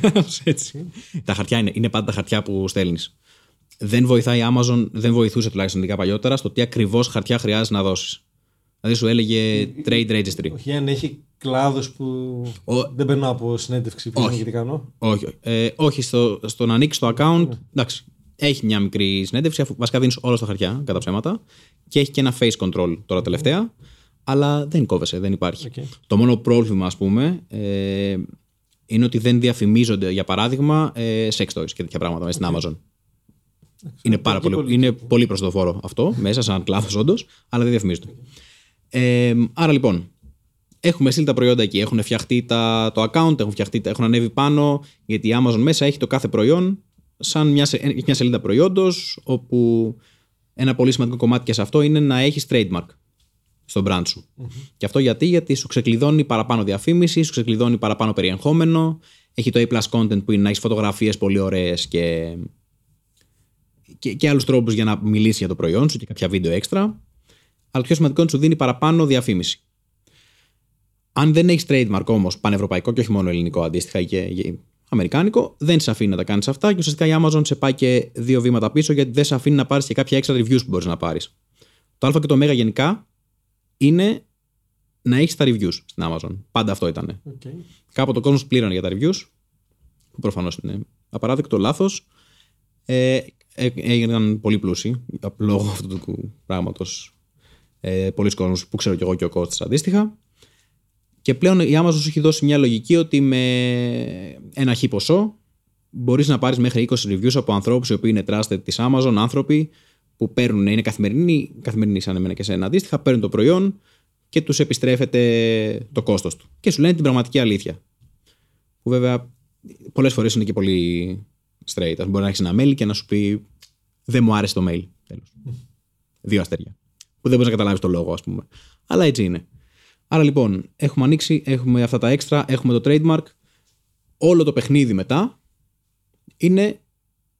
Έτσι. τα χαρτιά είναι, είναι πάντα τα χαρτιά που στέλνεις. Δεν βοηθάει η Amazon, δεν βοηθούσε τουλάχιστον ειδικά παλιότερα στο τι ακριβώς χαρτιά χρειάζεται να δώσεις. Δηλαδή σου έλεγε trade registry. Όχι, αν έχει κλάδο που Ο- δεν περνάω από συνέντευξη που Όχι. είναι τι κάνω. Όχι, όχι. Ε, όχι στο, στο να ανοίξεις το account. Εντάξει. Έχει μια μικρή συνέντευξη, αφού βασικά δίνεις όλα στα χαρτιά, κατά ψέματα. Και έχει και ένα face control τώρα τελευταία. Αλλά δεν κόβεσαι, δεν υπάρχει. Οκ. Το μόνο πρόβλημα, ας πούμε, ε, είναι ότι δεν διαφημίζονται, για παράδειγμα, ε, sex toys και τέτοια πράγματα μέσα στην Amazon. Είναι, πάρα Εκεί πολύ, πολύ- είναι πολύ προσοδοφόρο αυτό μέσα, σαν κλάδος όντως, αλλά δεν διαφημίζονται. Ε, άρα λοιπόν, έχουμε στείλει τα προϊόντα εκεί. Έχουν φτιαχτεί τα, το account, έχουν, φτιαχτεί, τα- έχουν ανέβει πάνω, γιατί η Amazon μέσα έχει το κάθε προϊόν σαν μια, σε- έχει μια σελίδα προϊόντος, όπου ένα πολύ σημαντικό κομμάτι και σε αυτό είναι να έχεις trademark στο brand σου. Και αυτό γιατί, γιατί σου ξεκλειδώνει παραπάνω διαφήμισης, σου ξεκλειδώνει παραπάνω περιεχόμενο, έχει το A content που είναι να έχεις φωτογραφίες πολύ ωραίες και, και, και άλλους τρόπους για να μιλήσεις για το προϊόν σου και κάποια βίντεο έξτρα. Αλλά το πιο σημαντικό είναι ότι σου δίνει παραπάνω διαφήμιση. Αν δεν έχεις trademark όμως πανευρωπαϊκό και όχι μόνο ελληνικό αντίστοιχα και και αμερικάνικο, δεν σε αφήνει να τα κάνεις αυτά και ουσιαστικά η Amazon σε πάει και δύο βήματα πίσω γιατί δεν σε αφήνει να πάρεις και κάποια extra reviews που μπορείς να πάρεις. Το Α και το Ω γενικά είναι να έχεις τα reviews στην Amazon. Πάντα αυτό ήταν. Okay. Κάποτε ο κόσμος πλήρωνε για τα reviews, που προφανώς είναι απαράδεκτο, λάθος. Ε, ε, έγιναν πολύ πλούσιοι λόγω αυτού του πράγματος. Ε, Πολλοί κόσμοι που ξέρω κι εγώ και ο Κώστας αντίστοιχα. Και πλέον η Amazon σου έχει δώσει μια λογική ότι με ένα χι ποσό μπορείς να πάρεις μέχρι 20 reviews από ανθρώπους οι οποίοι είναι trusted της Amazon, άνθρωποι που παίρνουν, είναι καθημερινοί, καθημερινοί σαν εμένα και σένα αντίστοιχα, παίρνουν το προϊόν και τους επιστρέφεται το κόστος του. Και σου λένε την πραγματική αλήθεια. Που βέβαια πολλές φορές είναι και πολύ straight. Ας μπορεί να έχεις ένα mail και να σου πει Δεν μου άρεσε το mail. Τέλος. Δύο αστέρια. Που δεν μπορείς να καταλάβεις το λόγο, ας πούμε. Αλλά έτσι είναι. Άρα λοιπόν, έχουμε ανοίξει, έχουμε αυτά τα έξτρα, έχουμε το trademark. Όλο το παιχνίδι μετά είναι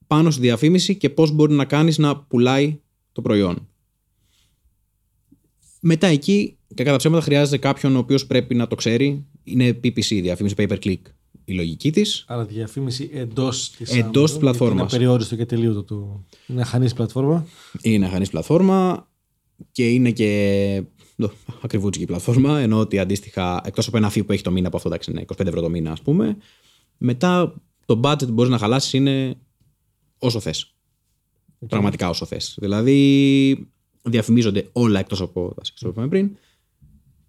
πάνω στη διαφήμιση και πώς μπορεί να κάνεις να πουλάει το προϊόν. Μετά εκεί, και κατά ψέματα, χρειάζεται κάποιον ο οποίος πρέπει να το ξέρει. Είναι PPC, διαφήμιση pay per click η λογική της. Άρα διαφήμιση εντός της Εντός της πλατφόρμας. Είναι απεριόριστο και τελείωτο το. Είναι αχανής πλατφόρμα. Είναι αχανής πλατφόρμα και είναι και ακριβούτσικη πλατφόρμα, ενώ ότι αντίστοιχα, εκτός από ένα fee που έχει το μήνα από αυτό, εντάξει, είναι 25 ευρώ το μήνα, ας πούμε, μετά το budget που μπορείς να χαλάσεις είναι όσο θες. Πραγματικά όσο θες. Δηλαδή, διαφημίζονται όλα εκτός από τα που είπαμε πριν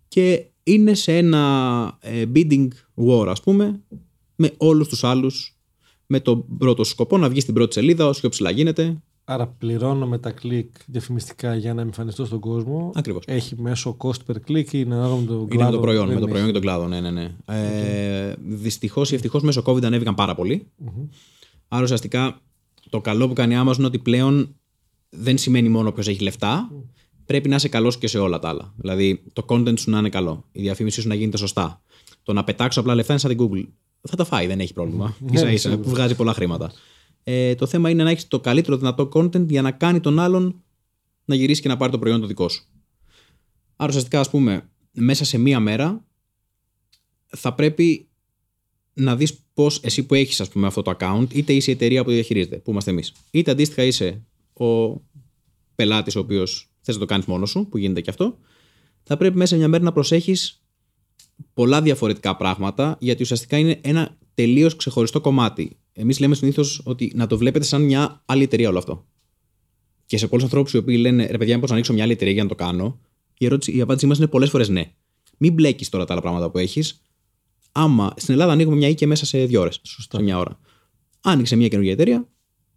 και είναι σε ένα ε, bidding war, ας πούμε, με όλους τους άλλους με τον πρώτο σκοπό να βγει στην πρώτη σελίδα όσο πιο ψηλά γίνεται. Άρα πληρώνω με τα κλικ διαφημιστικά για να εμφανιστώ στον κόσμο. Ακριβώς. Έχει μέσο cost per click ή είναι ανάλογα με τον κλάδο. Είναι με το προϊόν, με το προϊόν και τον κλάδο. Ναι, ναι, ναι. Okay. Ε, Δυστυχώς ή ευτυχώς μέσω COVID ανέβηκαν πάρα πολύ. Mm-hmm. Άρα ουσιαστικά το καλό που κάνει η Amazon είναι ότι πλέον δεν σημαίνει μόνο ποιος έχει λεφτά. Mm. Πρέπει να είσαι καλός και σε όλα τα άλλα. Δηλαδή το content σου να είναι καλό, η διαφήμιση σου να γίνεται σωστά. Το να πετάξω απλά λεφτά είναι σαν την Google θα τα φάει, δεν έχει πρόβλημα. Ναι, σα ίσα που βγάζει πολλά χρήματα. Ε, το θέμα είναι να έχεις το καλύτερο δυνατό content για να κάνει τον άλλον να γυρίσει και να πάρει το προϊόν το δικό σου. Άρα, ουσιαστικά, ας πούμε, μέσα σε μία μέρα θα πρέπει να δεις πώς εσύ που έχεις αυτό το account, είτε είσαι η εταιρεία που διαχειρίζεται, που είμαστε εμείς, είτε αντίστοιχα είσαι ο πελάτης ο οποίος θες να το κάνεις μόνος σου, που γίνεται και αυτό, θα πρέπει μέσα σε μια μέρα να προσέχεις πολλά διαφορετικά πράγματα, γιατί ουσιαστικά είναι ένα τελείως ξεχωριστό κομμάτι. Εμείς λέμε συνήθως ότι να το βλέπετε σαν μια άλλη εταιρεία όλο αυτό. Και σε πολλούς ανθρώπους οι οποίοι λένε ρε παιδιά, πώ να ανοίξω μια άλλη εταιρεία για να το κάνω, η, ερώτηση, η απάντησή μας είναι πολλές φορές ναι. Μην μπλέκεις τώρα τα άλλα πράγματα που έχεις. Άμα στην Ελλάδα ανοίγουμε μια ή και μέσα σε δύο ώρες. Σε μια ώρα. Άνοιξε μια καινούργια εταιρεία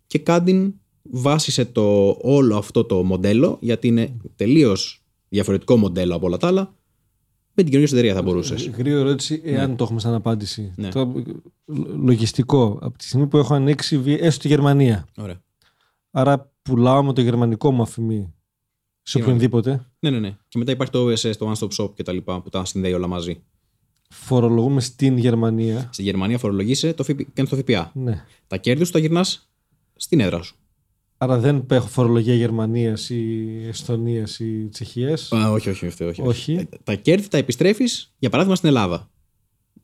και κάτι βάσισε το όλο αυτό το μοντέλο, γιατί είναι τελείως διαφορετικό μοντέλο από όλα τα άλλα, με την καινούργια εταιρεία θα μπορούσες. Γρήγορη ερώτηση, εάν ναι. το έχουμε σαν απάντηση. Ναι. Το, λογιστικό. Από τη στιγμή που έχω ανοίξει έστω τη Γερμανία. Ωραία. Άρα πουλάω με το γερμανικό μου αφημί σε οποιονδήποτε. Ναι, ναι, ναι. Και μετά υπάρχει το OSS, το One Stop Shop κτλ. που τα συνδέει όλα μαζί. Φορολογούμε στην Γερμανία. Στη Γερμανία φορολογείσαι το και το ΦΠΑ. Ναι. Τα κέρδη σου τα γυρνάς στην έδρα σου. Άρα δεν έχω φορολογία Γερμανίας ή Εσθονία ή Τσεχίας. Όχι, όχι, όχι, όχι, όχι. Τα κέρδη τα επιστρέφεις, για παράδειγμα, στην Ελλάδα.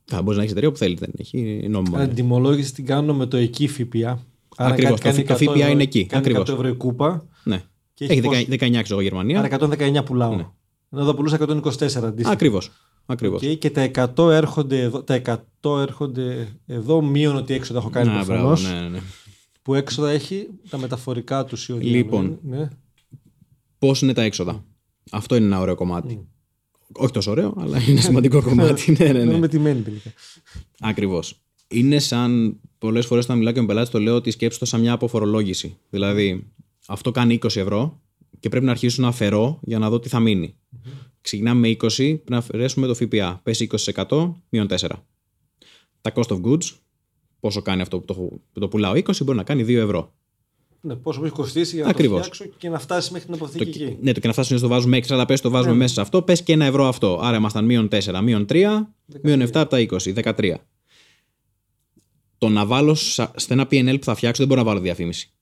Θα μπορείς να έχεις εταιρεία που θέλει, δεν έχει νόμιμο. Άρα την τιμολόγηση την κάνω με το εκεί ΦΠΑ. Ακριβώς. Το, το ΦΠΑ είναι εκεί. Ακριβώς. 100 ευρώ η κούπα. Ναι. Και έχει, έχει 19 ξέρω Γερμανία. Άρα 119 πουλάω. Ναι. Ενώ εδώ πουλούσα 124 αντίστοιχα. Ακριβώς. Ακριβώς. Okay, και τα 100 έρχονται εδώ, τα 100 έρχονται εδώ μείον ότι έξω τα έχω κάνει προφανώς. Ναι, ναι, ναι που έξοδα έχει τα μεταφορικά τους ή Λοιπόν, ναι. πώς είναι τα έξοδα; Αυτό είναι ένα ωραίο κομμάτι. Όχι τόσο ωραίο, αλλά είναι σημαντικό κομμάτι. ναι, ναι, ναι. με τιμένη τελικά. Ακριβώς. Είναι σαν πολλές φορές όταν μιλάω και με πελάτη, το λέω ότι σκέψω το σαν μια αποφορολόγηση. Δηλαδή, αυτό κάνει 20 ευρώ και πρέπει να αρχίσω να αφαιρώ για να δω τι θα μείνει. Mm-hmm. Ξεκινάμε με 20, πρέπει να αφαιρέσουμε το ΦΠΑ. Πέσει 20% μείον 4. Τα cost of goods πόσο κάνει αυτό που το, που το πουλάω 20, μπορεί να κάνει 2 ευρώ. Ναι, πόσο έχει κοστίσει για να Ακριβώς. το φτιάξω και να φτάσει μέχρι την αποθήκη το, εκεί. Ναι, το και να φτάσει το βάζουμε έξω, αλλά πες το βάζουμε ναι. μέσα σε αυτό, πες και ένα ευρώ αυτό. Άρα ήμασταν μείον 4, μείον 3, μείον 7 από τα 20, 13. Το να βάλω σε ένα PNL που θα φτιάξω δεν μπορώ να βάλω διαφήμιση.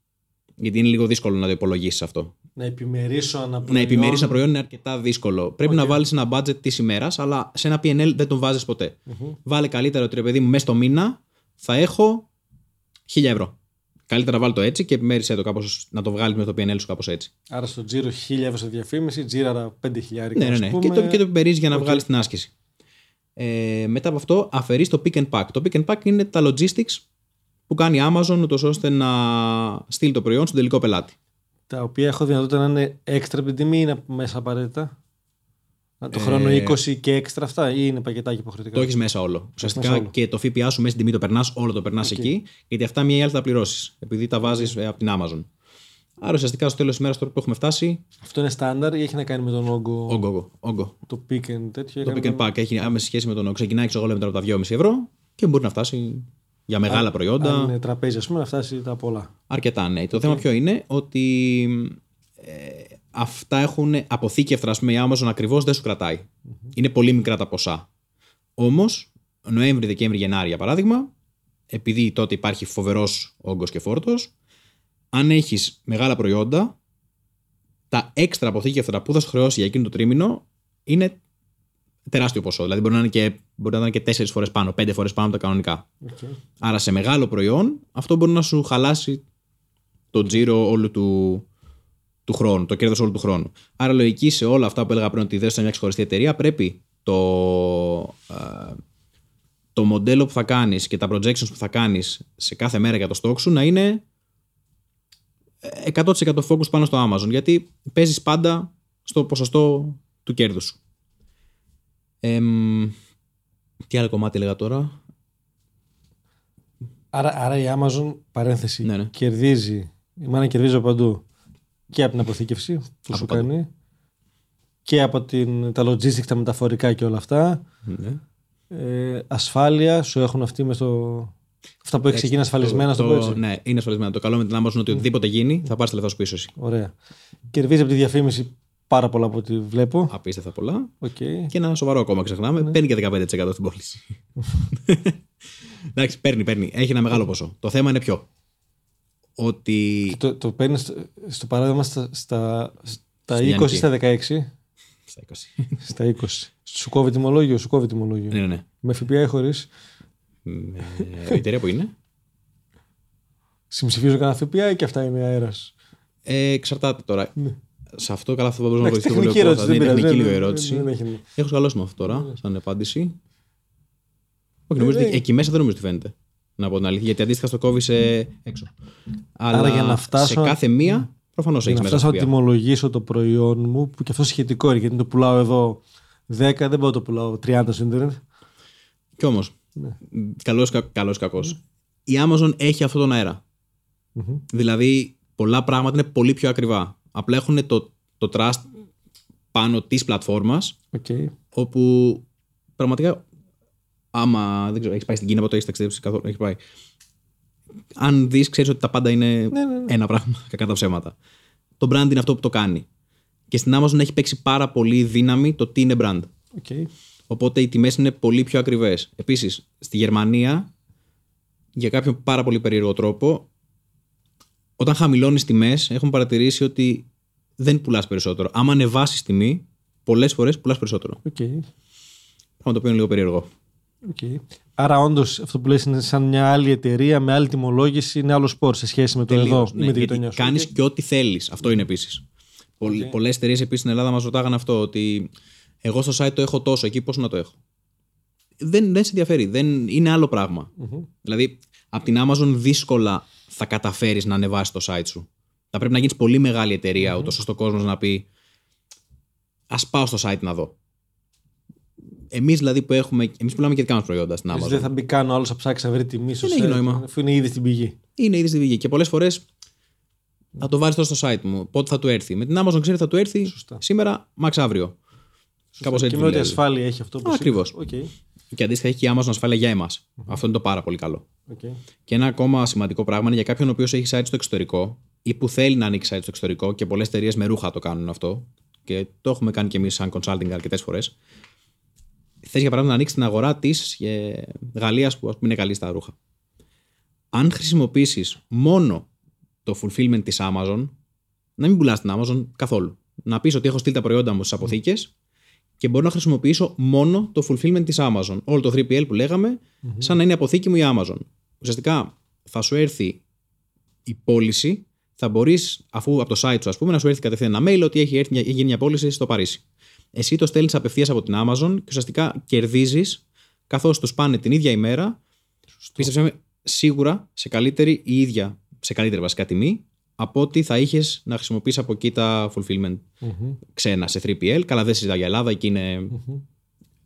Γιατί είναι λίγο δύσκολο να το υπολογίσεις αυτό. Να επιμερίσω ένα προϊόν. Να επιμερίσω ένα προϊόν είναι αρκετά δύσκολο. Πρέπει okay. να βάλεις ένα budget της ημέρας, αλλά σε ένα PNL δεν τον βάζεις ποτέ. Mm-hmm. Βάλε καλύτερα ότι ρε παιδί μου μέσα στο μήνα θα έχω 1000 ευρώ. Καλύτερα βάλει το έτσι και επιμέρισε το κάπως, να το βγάλεις με το PNL σου κάπως έτσι. Άρα στο τζίρο 1000 ευρώ σε διαφήμιση, τζίραρα 5.000 Ναι, ναι, ναι. Και το, και το επιμερίζει για να okay. βγάλεις την άσκηση. Ε, μετά από αυτό αφαιρείς το pick and pack. Το pick and pack είναι τα logistics που κάνει η Amazon ούτως ώστε να στείλει το προϊόν στον τελικό πελάτη. Τα οποία έχω δυνατότητα να είναι έξτρα από την τιμή ή είναι μέσα απαραίτητα; Το χρόνο 20 ε, και έξτρα αυτά ή είναι πακετάκι υποχρεωτικά; Το έχεις μέσα όλο. Ουσιαστικά και το ΦΠΑ σου μέσα στην τιμή το περνάς, όλο το περνάς εκεί, γιατί αυτά μία ή άλλη θα πληρώσεις, επειδή τα βάζεις από την Amazon. Άρα ουσιαστικά στο τέλος της ημέρας τώρα που έχουμε φτάσει. Αυτό είναι στάνταρ ή έχει να κάνει με τον όγκο; Όγκο, όγκο. Το pick and τέτοιο. Το pick and pack έχει άμεση σχέση με τον όγκο. Ξεκινάει ξέρω εγώ από τα 2,5 ευρώ και μπορεί να φτάσει για μεγάλα προϊόντα. Αν είναι τραπέζι, ας πούμε, να φτάσει τα πολλά. Αρκετά, ναι. Το θέμα ποιο είναι ότι ε, αυτά έχουν αποθήκευτα, ας πούμε, η Amazon ακριβώς δεν σου κρατάει. Είναι πολύ μικρά τα ποσά. Όμως, Νοέμβρη, Δεκέμβρη, Γενάρη, για παράδειγμα, επειδή τότε υπάρχει φοβερός όγκος και φόρτος, αν έχεις μεγάλα προϊόντα, τα έξτρα αποθήκευτα που θα σου χρεώσει για εκείνο το τρίμηνο είναι τεράστιο ποσό. Δηλαδή μπορεί να είναι και, μπορεί να είναι και 4 φορές πάνω, πέντε φορές πάνω από τα κανονικά. Okay. Άρα σε μεγάλο προϊόν, αυτό μπορεί να σου χαλάσει το τζίρο όλου του, του χρόνου, το κέρδος όλου του χρόνου. Άρα, λογική σε όλα αυτά που έλεγα πριν ότι δεν σε μια ξεχωριστή εταιρεία, πρέπει το, ε, το μοντέλο που θα κάνεις και τα projections που θα κάνεις σε κάθε μέρα για το stock σου να είναι 100% focus πάνω στο Amazon. Γιατί παίζεις πάντα στο ποσοστό του κέρδους σου. τι άλλο κομμάτι έλεγα τώρα; Άρα, άρα η Amazon, παρένθεση, Ναι, ναι. κερδίζει, η μάνα κερδίζει από παντού και από την αποθήκευση που Από σου παντού. κάνει και από την, τα logistics, τα μεταφορικά και όλα αυτά. Ναι. Ε, ασφάλεια σου έχουν αυτοί μες στο... Αυτά που έχει εκεί είναι ασφαλισμένα, στο το, πω έτσι. Ναι, είναι ασφαλισμένα. Το καλό με την Amazon είναι ότι οτιδήποτε γίνει θα πάρεις τα λεφτά σου πίσω εσύ. Ωραία. Κερδίζεις από τη διαφήμιση πάρα πολλά από ό,τι βλέπω. Απίστευτα πολλά. Οκ. Και ένα σοβαρό ακόμα ξεχνάμε. Ναι. Παίρνει και 15% στην πώληση. Εντάξει, παίρνει, παίρνει. Έχει ένα μεγάλο ποσό. Το θέμα είναι ποιο. Ότι. Και Το, το παίρνεις στο, στο παράδειγμα στα, στα, στα Στην 20 Yankee. στα 16. Στα 20. Στα 20. Σου κόβει τιμολόγιο, σου κόβει τιμολόγιο. ναι, ναι, ναι. Με ΦΠΑ ή χωρίς. Με- η εταιρεία που είναι. Συμψηφίζω κανένα ΦΠΑ ή και αυτά είναι αέρας. Ε, εξαρτάται τώρα. Ναι. Σε αυτό καλά θα μπορούσα να Εντάξει, βοηθήσω τεχνική πολύ. ερώτηση. Θα Δεν είναι πειράζει. τεχνική δεν- λίγο δεν- ερώτηση. δεν έχει- Έχω σκαλώσει με αυτό τώρα, σαν απάντηση. Όχι, Ε, νομίζω ότι ναι. εκεί μέσα δεν νομίζω ότι φαίνεται. Να πω την αλήθεια. Γιατί αντίστοιχα στο κόβει σε έξω. Αλλά για να φτάσω- σε κάθε μία προφανώς έχει Για να μέσα. φτάσω να ΦΠΑ. τιμολογήσω το προϊόν μου, που και αυτό σχετικό είναι, γιατί το πουλάω εδώ 10, δεν μπορώ να το πουλάω 30 στο Ιντερνετ. Κι όμως, Ναι. καλός καλός, κακός. Η Amazon έχει αυτόν τον αέρα. Μμμ. Δηλαδή, πολλά πράγματα είναι πολύ πιο ακριβά. Απλά έχουν το, το trust πάνω της πλατφόρμας, Οκ. όπου πραγματικά, άμα δεν ξέρω, έχεις πάει στην Κίνα, ποτέ έχεις ταξιδέψει καθόλου. Έχω πάει. Αν δεις, ξέρεις ότι τα πάντα είναι Ναι, ναι, ναι. ένα πράγμα, κακά τα ψέματα. Το brand είναι αυτό που το κάνει. Και στην Amazon έχει παίξει πάρα πολύ δύναμη το τι είναι brand. OK. Οπότε οι τιμές είναι πολύ πιο ακριβές. Επίσης, στη Γερμανία, για κάποιον πάρα πολύ περίεργο τρόπο, όταν χαμηλώνεις τιμές, έχουν παρατηρήσει ότι δεν πουλάς περισσότερο. Άμα ανεβάσεις τιμή, πολλές φορές πουλάς περισσότερο. Οκ. Πράγμα το οποίο είναι λίγο περίεργο. Οκ. Άρα, όντως, αυτό που λες είναι σαν μια άλλη εταιρεία με άλλη τιμολόγηση, είναι άλλο σπορ σε σχέση με το εδώ ή με τη γειτονιά σου. Κάνεις Οκ. ναι, και ό,τι θέλεις. Αυτό είναι επίσης. Οκ. Πολλές εταιρείες επίσης στην Ελλάδα μας ρωτάγανε αυτό, ότι εγώ στο site το έχω τόσο, εκεί πώς να το έχω. Δεν, δεν σε ενδιαφέρει. Δεν, είναι άλλο πράγμα. Μμμ. Δηλαδή, από την Amazon δύσκολα θα καταφέρεις να ανεβάσεις το site σου. Θα πρέπει να γίνεις πολύ μεγάλη εταιρεία, ούτως ώστε ο κόσμος να πει Α πάω στο site να δω. Εμείς δηλαδή που έχουμε. Εμείς πουλάμε και δικά μας προϊόντα στην Δηλαδή, Amazon. δεν θα μπει καν ο άλλος να ψάξει να βρει τιμή στο Δεν έχει site, νόημα. Αφού είναι ήδη στην πηγή. Είναι ήδη στη πηγή. Και πολλές φορές θα το βάλει τώρα στο site μου. Πότε θα του έρθει. Με την Amazon ξέρει θα του έρθει Σωστά. σήμερα, max αύριο. Κάπως έτσι και με ό,τι δουλεύει. ασφάλεια έχει αυτό που Ακριβώς. Οκ. Και αντίστοιχα έχει και η Amazon ασφάλεια για εμάς. Αυτό είναι το πάρα πολύ καλό. Οκ. Και ένα ακόμα σημαντικό πράγμα είναι για κάποιον ο οποίος έχει site στο εξωτερικό ή που θέλει να ανοίξει site στο εξωτερικό και πολλές εταιρείες με ρούχα το κάνουν αυτό. Και το έχουμε κάνει και εμείς σαν consulting αρκετές φορές. Θες για παράδειγμα να ανοίξεις την αγορά της Γαλλίας που ας πούμε είναι καλή στα ρούχα. Αν χρησιμοποιήσεις μόνο το fulfillment της Amazon, να μην πουλάς την Amazon καθόλου. Να πεις ότι έχω στείλει τα προϊόντα μου στις αποθήκες και μπορώ να χρησιμοποιήσω μόνο το fulfillment της Amazon. Όλο το 3PL που λεγαμε σαν να είναι αποθήκη μου η Amazon. Ουσιαστικά θα σου έρθει η πώληση, θα μπορείς, αφού από το site σου, ας πούμε, να σου έρθει κατευθείαν ένα mail ότι έχει, έρθει, μια- έχει γίνει μια πώληση στο Παρίσι. Εσύ το στέλνεις απευθείας από την Amazon και ουσιαστικά κερδίζεις καθώς του πάνε την ίδια ημέρα. Πίστεψε με, σίγουρα σε καλύτερη ή ίδια, σε καλύτερη βασικά τιμή από ότι θα είχες να χρησιμοποιήσει από εκεί τα fulfillment Μμμ. ξένα σε 3PL. Καλά, δεν συζητάω για Ελλάδα, εκεί είναι Μμμ.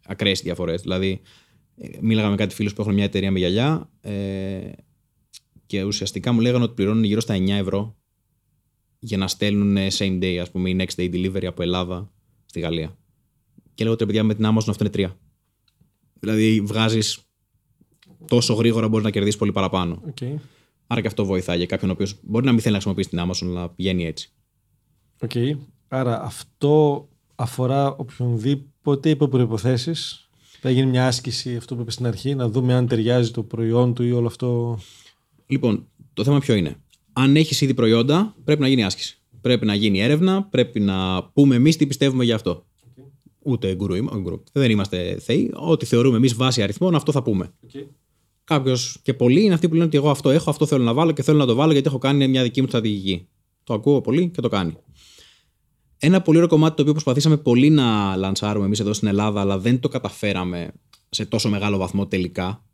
ακραίες διαφορές. Δηλαδή, ε, μίλαγα με κάτι φίλους που έχουν μια εταιρεία με γυαλιά ε, και ουσιαστικά μου λέγανε ότι πληρώνουν γύρω στα 9 ευρώ για να στέλνουν same day, ας πούμε, ή next day delivery από Ελλάδα στη Γαλλία. Και λέω ότι «Ρε παιδιά με την Amazon αυτό είναι 3. Δηλαδή, βγάζεις τόσο γρήγορα μπορείς να κερδίσεις πολύ παραπάνω. Οκ. Άρα και αυτό βοηθάει για κάποιον ο οποίος μπορεί να μην θέλει να χρησιμοποιήσει την Amazon, αλλά πηγαίνει έτσι. Οκ. Άρα αυτό αφορά οποιονδήποτε υπό προϋποθέσεις. Θα γίνει μια άσκηση, αυτό που είπες στην αρχή, να δούμε αν ταιριάζει το προϊόν του ή όλο αυτό. Λοιπόν, το θέμα ποιο είναι. Αν έχεις ήδη προϊόντα, πρέπει να γίνει άσκηση. Πρέπει να γίνει έρευνα, πρέπει να πούμε εμείς τι πιστεύουμε γι' αυτό. Ούτε γκουρού, είμα- γκουρού. Δεν είμαστε θεοί. Ό,τι θεωρούμε εμείς βάση αριθμών, αυτό θα πούμε. Κάποιος και πολλοί είναι αυτοί που λένε ότι εγώ αυτό έχω, αυτό θέλω να βάλω και θέλω να το βάλω γιατί έχω κάνει μια δική μου στρατηγική. Το ακούω πολύ και το κάνει. Ένα πολύ ωραίο κομμάτι το οποίο προσπαθήσαμε πολύ να λανσάρουμε εμείς εδώ στην Ελλάδα, αλλά δεν το καταφέραμε σε τόσο μεγάλο βαθμό τελικά.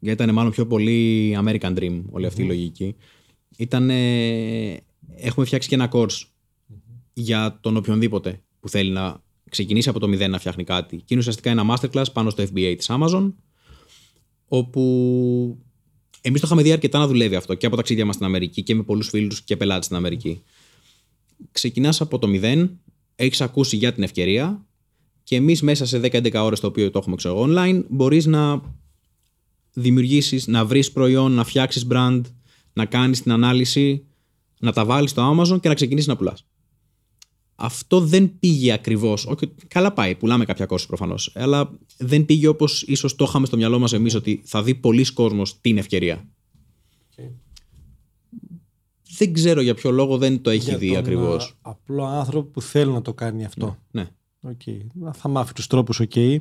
Γιατί ήταν μάλλον πιο πολύ American Dream όλη αυτή η λογική. Ήταν. Έχουμε φτιάξει και ένα course για τον οποιονδήποτε που θέλει να ξεκινήσει από το μηδέν να φτιάχνει κάτι. Και είναι ουσιαστικά ένα masterclass πάνω στο FBA της Amazon, όπου εμείς το είχαμε δει αρκετά να δουλεύει αυτό και από ταξίδια μας στην Αμερική και με πολλούς φίλους και πελάτες στην Αμερική. Ξεκινάς από το μηδέν, έχεις ακούσει για την ευκαιρία και εμείς μέσα σε 10-11 ώρες το οποίο το έχουμε ξέρω online μπορείς να δημιουργήσεις, να βρεις προϊόν, να φτιάξεις brand, να κάνεις την ανάλυση, να τα βάλεις στο Amazon και να ξεκινήσεις να πουλάς αυτό δεν πήγε ακριβώς. Καλά πάει, πουλάμε κάποια κόστη προφανώς. Αλλά δεν πήγε όπως ίσως το είχαμε στο μυαλό μας εμείς ότι θα δει πολλοί κόσμος την ευκαιρία. Δεν ξέρω για ποιο λόγο δεν το έχει δει ακριβώς. Απλό άνθρωπο που θέλει να το κάνει αυτό. Ναι. Okay. Θα μάθει τους τρόπους, OK. Okay.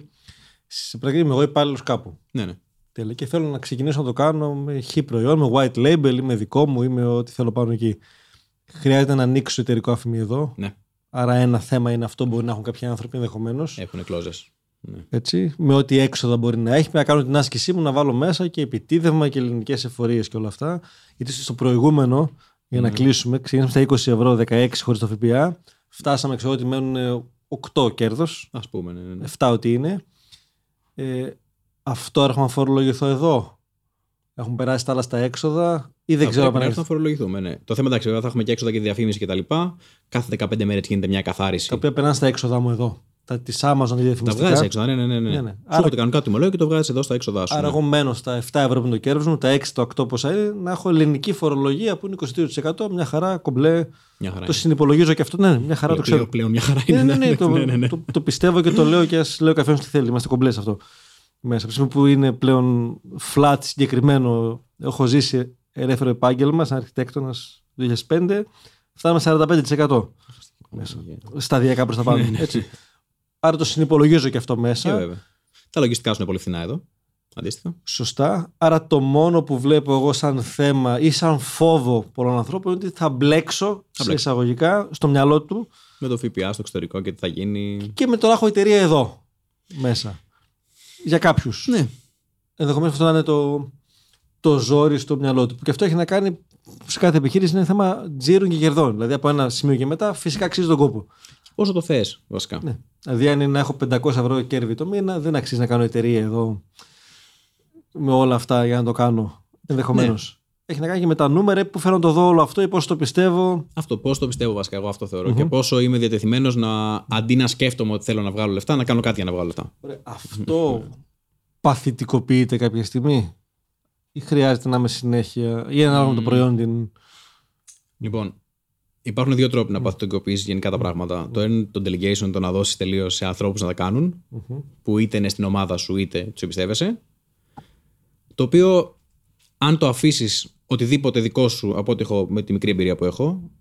Σε πραγματικότητα είμαι εγώ υπάλληλος κάπου. Ναι, ναι. Τέλεια. Και θέλω να ξεκινήσω να το κάνω με χ προϊόν, με white label ή με δικό μου ή με ό,τι θέλω πάνω εκεί. Χρειάζεται να ανοίξω εταιρικό ΑΦΜ εδώ. Ναι. Άρα ένα θέμα είναι αυτό, μπορεί να έχουν κάποιοι άνθρωποι ενδεχομένως. Έχουν κλώζε. Ναι. Έτσι, με ό,τι έξοδα μπορεί να έχει, να κάνω την άσκησή μου, να βάλω μέσα και επιτήδευμα και ελληνικές εφορίες και όλα αυτά. Γιατί στο προηγούμενο, για να mm. κλείσουμε, ξεκινήσαμε στα 20 ευρώ, 16 χωρίς το ΦΠΑ. Φτάσαμε, ξέρω ότι μένουν 8 κέρδος. Α πούμε, ναι, ναι. 7 ότι είναι. Ε, αυτό έρχομαι να φορολογηθώ εδώ; Έχουν περάσει τα άλλα στα έξοδα ή δεν ξέρω αν να φορολογηθούμε. Ναι. Το θέμα εντάξει, θα έχουμε και έξοδα και διαφήμιση κτλ. Κάθε 15 μέρες γίνεται μια καθάριση. Τα οποία περνάνε στα έξοδα μου εδώ. Τα της Amazon διαφημιστικά. Τα βγάζεις έξοδα, ναι, ναι, ναι. ναι. ναι, ναι. Σου Άρα... το κανονικά τιμολόγιο και το βγάζεις εδώ στα έξοδα σου. Άρα, ναι. εγώ μένω στα 7 ευρώ που είναι το κέρδος μου, τα 6, το 8 πόσα είναι, να έχω ελληνική φορολογία που είναι 22%. Μια χαρά, κομπλέ. Μια χαρά το συνυπολογίζω και αυτό. Ναι, μια χαρά το ξέρω. Πλέον μια χαρά είναι. Ναι, ναι, ναι, το, πιστεύω και το λέω και ας λέω καθένα τι θέλει. Είμαστε κομπλές σε αυτό. Μέσα. Από που είναι πλέον flat συγκεκριμένο, έχω ζήσει ελεύθερο επάγγελμα σαν αρχιτέκτονας το 2005, φτάνουμε 45% μέσα. Σταδιακά προς τα πάνω. Ναι, ναι. Έτσι. Άρα το συνυπολογίζω και αυτό μέσα. Ε, τα λογιστικά σου είναι πολύ φθηνά εδώ. Αντίστοιχα. Σωστά. Άρα το μόνο που βλέπω εγώ σαν θέμα ή σαν φόβο πολλών ανθρώπων είναι ότι θα μπλέξω, θα σε εισαγωγικά στο μυαλό του. Με το ΦΠΑ στο εξωτερικό και τι θα γίνει. Και με το να έχω εταιρεία εδώ μέσα. Για κάποιους. Ναι. Ενδεχομένως αυτό να είναι το, το ζόρι στο μυαλό του. Και αυτό έχει να κάνει σε κάθε επιχείρηση είναι θέμα τζίρων και κερδών. Δηλαδή από ένα σημείο και μετά φυσικά αξίζει τον κόπο. Όσο το θες, βασικά. Ναι. Δηλαδή, αν είναι να έχω 500 ευρώ κέρδη το μήνα, δεν αξίζει να κάνω εταιρεία εδώ με όλα αυτά για να το κάνω. Ενδεχομένως. Ναι. Έχει να κάνει και με τα νούμερα που φέρνω το δω όλο αυτό ή πώς το πιστεύω. Αυτό, πώς το πιστεύω βασικά, εγώ αυτό θεωρώ. Mm-hmm. Και πόσο είμαι διατεθειμένος να αντί να σκέφτομαι ότι θέλω να βγάλω λεφτά, να κάνω κάτι για να βγάλω λεφτά. Ωραία. Αυτό παθητικοποιείται κάποια στιγμή; Ή χρειάζεται να είμαι συνέχεια; Ή ανάλογα με το προϊόν την... Λοιπόν, υπάρχουν δύο τρόποι να παθητικοποιήσει γενικά τα πράγματα. Το ένα είναι το delegation, το να δώσεις τελείως σε ανθρώπους να τα κάνουν, που είτε είναι στην ομάδα σου είτε τους εμπιστεύεσαι. Το οποίο, αν το αφήσεις οτιδήποτε δικό σου από ό,τι έχω με τη μικρή εμπειρία που έχω,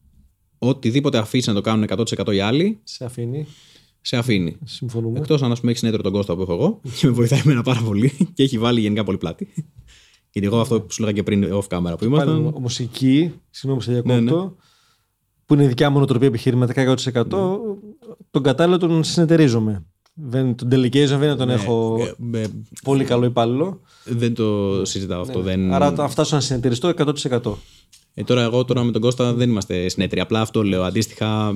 οτιδήποτε αφήσει να το κάνουν 100% οι άλλοι. Σε αφήνει. Σε αφήνει. Συμφωνούμε. Εκτός αν πούμε έχεις συνέδριο τον Κώστα που έχω εγώ και με βοηθάει εμένα πάρα πολύ και έχει βάλει γενικά πολύ πλάτη. Γιατί εγώ αυτό που σου λέγα και πριν off camera που ήμασταν. Μουσική, συγγνώμη σε διακόπτω, ναι, ναι. που είναι η δικιά μου νοοτροπία επιχειρηματικά 100%, ναι. τον κατάλληλο τον συνεταιρίζομαι. Δεν, τον delegation δεν τον ναι, έχω με, πολύ καλό υπάλληλο. Δεν το συζητάω αυτό. Ναι. Δεν... Άρα αν φτάσω να συνεταιριστώ 100%. Ε, τώρα εγώ τώρα με τον Κώστα δεν είμαστε συνέταιροι. Απλά αυτό λέω. Αντίστοιχα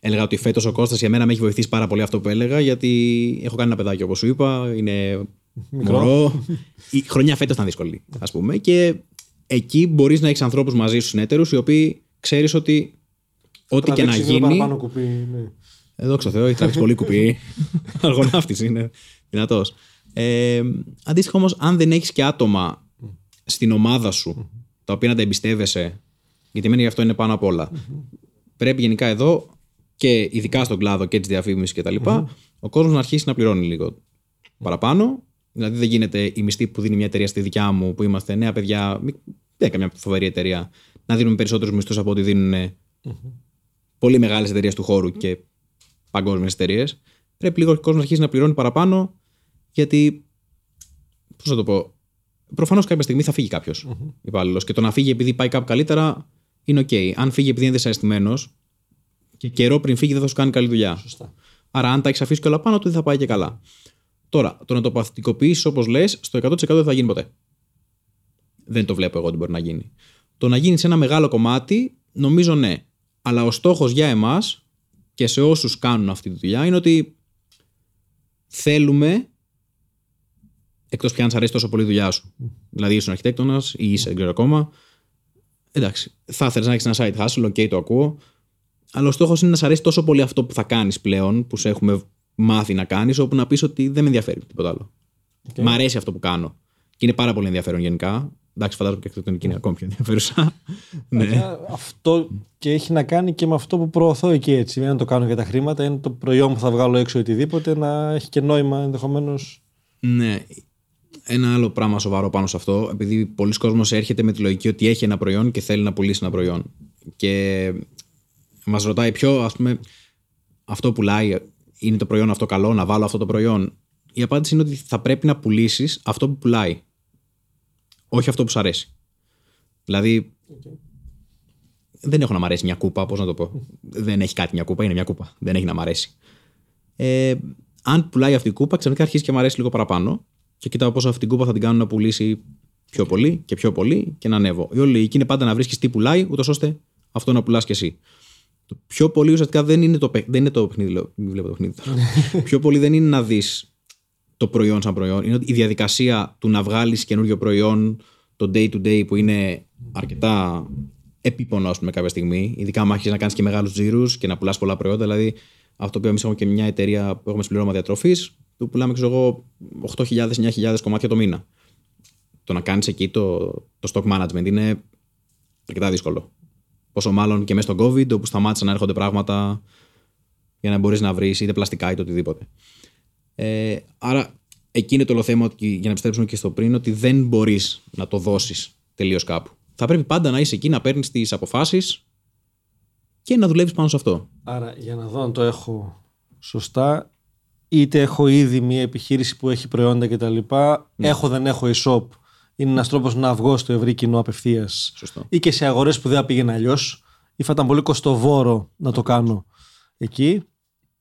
έλεγα ότι φέτος ο Κώστας για μένα με έχει βοηθήσει πάρα πολύ αυτό που έλεγα γιατί έχω κάνει ένα παιδάκι όπως σου είπα. Είναι Μικρό. Η χρονιά φέτος ήταν δύσκολη, ας πούμε. Και εκεί μπορείς να έχεις ανθρώπους μαζί σου συνέτερους, οι οποίοι ξέρεις ότι ό,τι και να γίνει. Κουπί, ναι. Εδώ ξέρω Θεό, έχει τραβήξει πολύ κουπί. Αργοναύτης είναι. Δυνατός. Ε, αντίστοιχα όμως, αν δεν έχεις και άτομα στην ομάδα σου τα οποία να τα εμπιστεύεσαι, γιατί μένει γι' αυτό είναι πάνω απ' όλα. Πρέπει γενικά εδώ και ειδικά στον κλάδο και της διαφήμισης κτλ. ο κόσμος να αρχίσει να πληρώνει λίγο παραπάνω Δηλαδή δεν γίνεται η μισθή που δίνει μια εταιρεία στη δικιά μου, που είμαστε νέα παιδιά, δεν καμιά φοβερή εταιρεία, να δίνουμε περισσότερους μισθούς από ό,τι δίνουν πολύ μεγάλες εταιρείες του χώρου και παγκόσμιες εταιρείες. Πρέπει λίγο ο κόσμος να αρχίσει να πληρώνει παραπάνω, γιατί. Πώς να το πω. Προφανώς κάποια στιγμή θα φύγει κάποιος mm-hmm. υπάλληλος. Και το να φύγει επειδή πάει κάπου καλύτερα είναι OK. Αν φύγει επειδή είναι δυσαρεστημένος, Και καιρό πριν φύγει δεν θα σου κάνει καλή δουλειά. Σωστά. Άρα, αν τα έχεις αφήσει και όλα πάνω του, δεν θα πάει και καλά. Τώρα, το να το παθητικοποιήσεις όπως λες, στο 100% δεν θα γίνει ποτέ. Δεν το βλέπω εγώ ότι μπορεί να γίνει. Το να γίνεις σε ένα μεγάλο κομμάτι, νομίζω ναι. Αλλά ο στόχος για εμάς και σε όσους κάνουν αυτή τη δουλειά είναι ότι θέλουμε. Εκτός πια αν σα αρέσει τόσο πολύ η δουλειά σου. Δηλαδή, είσαι αρχιτέκτονας ή είσαι, δεν ξέρω ακόμα. Εντάξει, θα ήθελε να έχεις ένα site hustle, OK, το ακούω. Αλλά ο στόχος είναι να σε αρέσει τόσο πολύ αυτό που θα κάνεις πλέον, που σε έχουμε μάθει να κάνεις, όπου να πεις ότι δεν με ενδιαφέρει τίποτα άλλο. Okay. Μ' αρέσει αυτό που κάνω. Και είναι πάρα πολύ ενδιαφέρον γενικά. Εντάξει, φαντάζομαι και αρχιτεκτονική είναι ακόμη πιο ενδιαφέρουσα. ναι. Αυτό και έχει να κάνει και με αυτό που προωθώ εκεί έτσι. Δεν το κάνω για τα χρήματα, είναι το προϊόν που θα βγάλω έξω οτιδήποτε να έχει και νόημα ενδεχομένως. Ναι. Ένα άλλο πράγμα σοβαρό πάνω σε αυτό, επειδή πολλοί κόσμος έρχεται με τη λογική ότι έχει ένα προϊόν και θέλει να πουλήσει ένα προϊόν. Και μας ρωτάει ποιο, ας πούμε, αυτό πουλάει, είναι το προϊόν αυτό καλό, να βάλω αυτό το προϊόν. Η απάντηση είναι ότι θα πρέπει να πουλήσεις αυτό που πουλάει. Όχι αυτό που σου αρέσει. Δηλαδή, δεν έχω να μ' αρέσει μια κούπα, πώς να το πω. δεν έχει κάτι μια κούπα, είναι μια κούπα. Δεν έχει να μ' αρέσει. Ε, αν πουλάει αυτή η κούπα, ξαφνικά αρχίζει και μου αρέσει λίγο παραπάνω και κοιτάω πόσο αυτή την κούπα θα την κάνω να πουλήσει πιο πολύ και πιο πολύ και να ανέβω. Η όλη λογική είναι πάντα να βρίσκεις τι πουλάει, ούτως ώστε αυτό να πουλάς κι εσύ. Το πιο πολύ ουσιαστικά δεν είναι το, δεν είναι το παιχνίδι. Λέω, μην βλέπω το παιχνίδι. πιο πολύ δεν είναι να δεις το προϊόν σαν προϊόν. Είναι η διαδικασία του να βγάλεις καινούριο προϊόν το day to day που είναι αρκετά επίπονο, ας πούμε, κάποια στιγμή. Ειδικά αν έχει να κάνεις και μεγάλους τζίρους και να πουλάς πολλά προϊόντα. Δηλαδή, αυτό που εμείς έχουμε και μια εταιρεία που έχουμε συμπληρώμα διατροφής, που πουλάμε, ξέρω εγώ, 8.000-9.000 κομμάτια το μήνα. Το να κάνεις εκεί το, το stock management είναι αρκετά δύσκολο. Πόσο μάλλον και μέσα στο COVID, όπου σταμάτησαν να έρχονται πράγματα για να μπορείς να βρεις είτε πλαστικά είτε οτιδήποτε. Ε, άρα, εκεί είναι το όλο θέμα, για να επιστρέψουμε και στο πριν, ότι δεν μπορείς να το δώσεις τελείως κάπου. Θα πρέπει πάντα να είσαι εκεί, να παίρνεις τις αποφάσεις και να δουλεύεις πάνω σε αυτό. Άρα, για να δω αν το έχω σωστά, είτε έχω ήδη μια επιχείρηση που έχει προϊόντα κτλ. Ναι. Έχω, δεν έχω e-shop. Είναι ένας τρόπος να βγω στο ευρύ κοινό απευθείας. Ή και σε αγορές που δεν θα πήγαινε αλλιώς. Ή θα ήταν πολύ κοστοβόρο να το κάνω εκεί.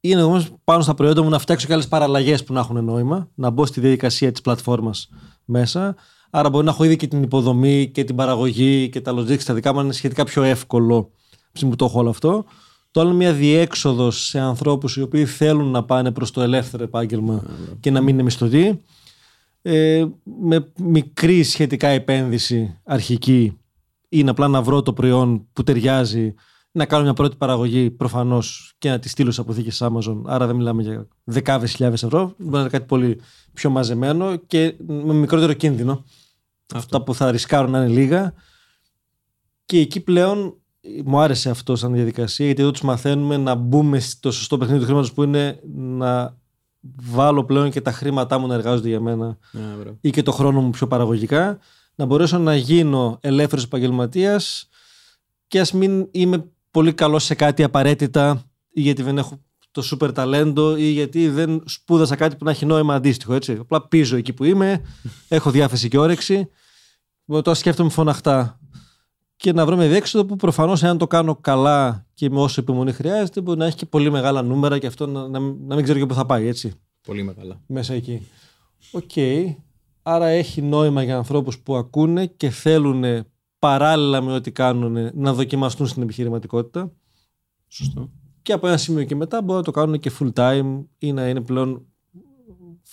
Είναι όμως πάνω στα προϊόντα μου να φτιάξω και άλλες παραλλαγές που να έχουν νόημα, να μπω στη διαδικασία της πλατφόρμας μέσα. Άρα μπορεί να έχω ήδη και την υποδομή και την παραγωγή και τα logistics τα δικά μου είναι σχετικά πιο εύκολο που το έχω όλο αυτό. Το άλλο είναι μια διέξοδος σε ανθρώπους οι οποίοι θέλουν να πάνε προς το ελεύθερο επάγγελμα και να μην είναι μισθωτοί. Ε, με μικρή σχετικά επένδυση αρχική είναι απλά να βρω το προϊόν που ταιριάζει, να κάνω μια πρώτη παραγωγή προφανώς και να τη στείλω σε αποθήκες Amazon. Άρα δεν μιλάμε για δεκάδες χιλιάδες ευρώ. Μπορεί να είναι κάτι πολύ πιο μαζεμένο και με μικρότερο κίνδυνο. Αυτά που θα ρισκάρουν να είναι λίγα. Και εκεί πλέον μου άρεσε αυτό σαν διαδικασία, γιατί εδώ τους μαθαίνουμε να μπούμε στο σωστό παιχνίδι του χρήματος που είναι να βάλω πλέον και τα χρήματά μου να εργάζονται για μένα yeah, ή και το χρόνο μου πιο παραγωγικά, να μπορέσω να γίνω ελεύθερος επαγγελματίας και ας μην είμαι πολύ καλό σε κάτι απαραίτητα ή γιατί δεν έχω το σούπερ ταλέντο ή γιατί δεν σπούδασα κάτι που να έχει νόημα αντίστοιχο. Έτσι. Απλά πίζω εκεί που είμαι, έχω διάθεση και όρεξη. Τώρα σκέφτομαι φωναχτά και να βρούμε διέξοδο που προφανώς, εάν το κάνω καλά και με όσο υπομονή χρειάζεται, μπορεί να έχει και πολύ μεγάλα νούμερα και αυτό να, να, να μην ξέρω και πού θα πάει, έτσι. Πολύ μεγάλα. Μέσα εκεί. OK. Okay. Άρα έχει νόημα για ανθρώπους που ακούνε και θέλουν παράλληλα με ό,τι κάνουν να δοκιμαστούν στην επιχειρηματικότητα. Σωστό. Και από ένα σημείο και μετά μπορούν να το κάνουν και full time ή να είναι πλέον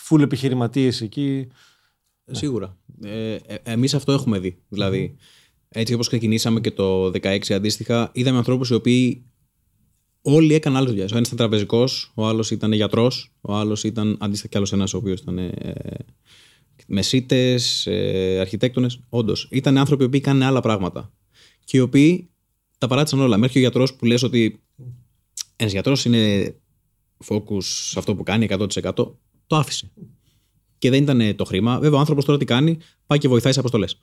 full επιχειρηματίες εκεί. Σίγουρα. Ε, ε, εμείς αυτό έχουμε δει. Δηλαδή, έτσι όπως ξεκινήσαμε και το 2016 αντίστοιχα, είδαμε ανθρώπους οι οποίοι όλοι έκαναν άλλε δουλειέ. Ο ένας ήταν τραπεζικός, ο άλλος ήταν γιατρός, ο άλλος ήταν αντίστοιχα κι άλλος ένας ο οποίος ήταν ε, μεσίτες, ε, αρχιτέκτονες. Όντως, ήταν άνθρωποι οι οποίοι κάνουν άλλα πράγματα. Και οι οποίοι τα παράτησαν όλα. Μέχρι και ο γιατρός που λες ότι ένας γιατρός είναι focus σε αυτό που κάνει 100%, το άφησε. Και δεν ήταν το χρήμα. Βέβαια, ο άνθρωπος τώρα τι κάνει, πάει και βοηθάει σε αποστολές.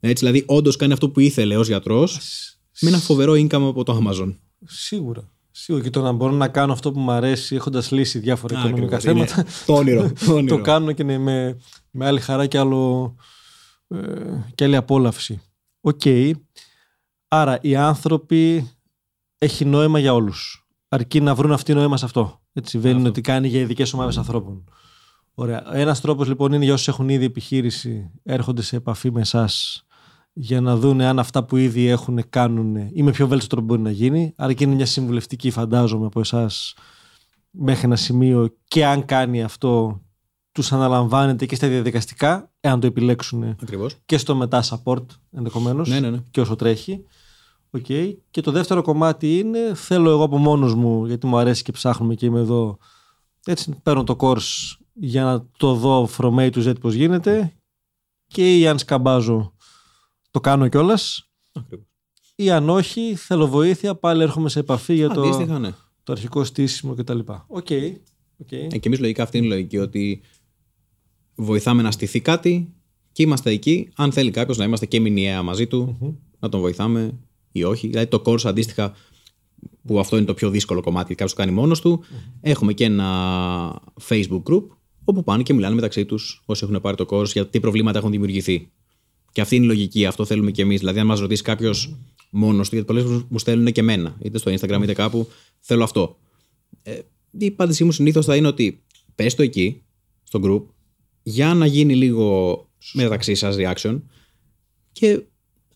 Έτσι, δηλαδή, όντως κάνει αυτό που ήθελε ως γιατρός με ένα φοβερό income από το Amazon. Σίγουρα. Σίγουρα και το να μπορώ να κάνω αυτό που μου αρέσει έχοντας λύσει διάφορα οικονομικά θέματα. το όνειρο. Το, όνειρο. το κάνω και ναι, με, με άλλη χαρά και, άλλο, ε, και άλλη απόλαυση. OK. Okay. Άρα οι άνθρωποι έχει νόημα για όλους. αρκεί να βρουν αυτοί νόημα σε αυτό. Έτσι, δεν είναι ότι κάνει για ειδικές ομάδες ανθρώπων. Ωραία. Ένας τρόπος λοιπόν είναι για όσους έχουν ήδη επιχείρηση, έρχονται σε επαφή με εσάς για να δουν αν αυτά που ήδη έχουν κάνουν ή με πιο βέλτιστο τρόπο μπορεί να γίνει. Άρα και είναι μια συμβουλευτική, φαντάζομαι, από εσάς μέχρι ένα σημείο και αν κάνει αυτό, τους αναλαμβάνετε και στα διαδικαστικά, εάν το επιλέξουν Ακριβώς. και στο μετά support ενδεχομένως Ναι, ναι, ναι. και όσο τρέχει. Okay. Και το δεύτερο κομμάτι είναι θέλω εγώ από μόνος μου γιατί μου αρέσει και ψάχνουμε και είμαι εδώ έτσι παίρνω το course για να το δω from A to Z πώς γίνεται και ή αν σκαμπάζω το κάνω κιόλας. Ακριβώς. ή αν όχι θέλω βοήθεια πάλι έρχομαι σε επαφή για το, Αντίστοιχα, ναι. το αρχικό στήσιμο κτλ. Okay. Okay. Okay. Ε, και εμείς λογικά αυτή είναι η λογική ότι βοηθάμε να στηθεί κάτι και είμαστε εκεί. Αν θέλει κάποιος να είμαστε και μηνιαία μαζί του, να τον βοηθάμε ή όχι. Δηλαδή το course αντίστοιχα, που αυτό είναι το πιο δύσκολο κομμάτι, κάποιος το κάνει μόνος του. Έχουμε και ένα Facebook group όπου πάνε και μιλάνε μεταξύ τους όσοι έχουν πάρει το course για τι προβλήματα έχουν δημιουργηθεί. Και αυτή είναι η λογική, αυτό θέλουμε και εμείς. Δηλαδή, αν μας ρωτήσει κάποιος μόνος του, γιατί πολλές μου στέλνουν και εμένα, είτε στο Instagram είτε κάπου, θέλω αυτό. Ε, η απάντησή μου συνήθως θα είναι ότι πες το εκεί, στο group, για να γίνει λίγο μεταξύ σας reaction. Και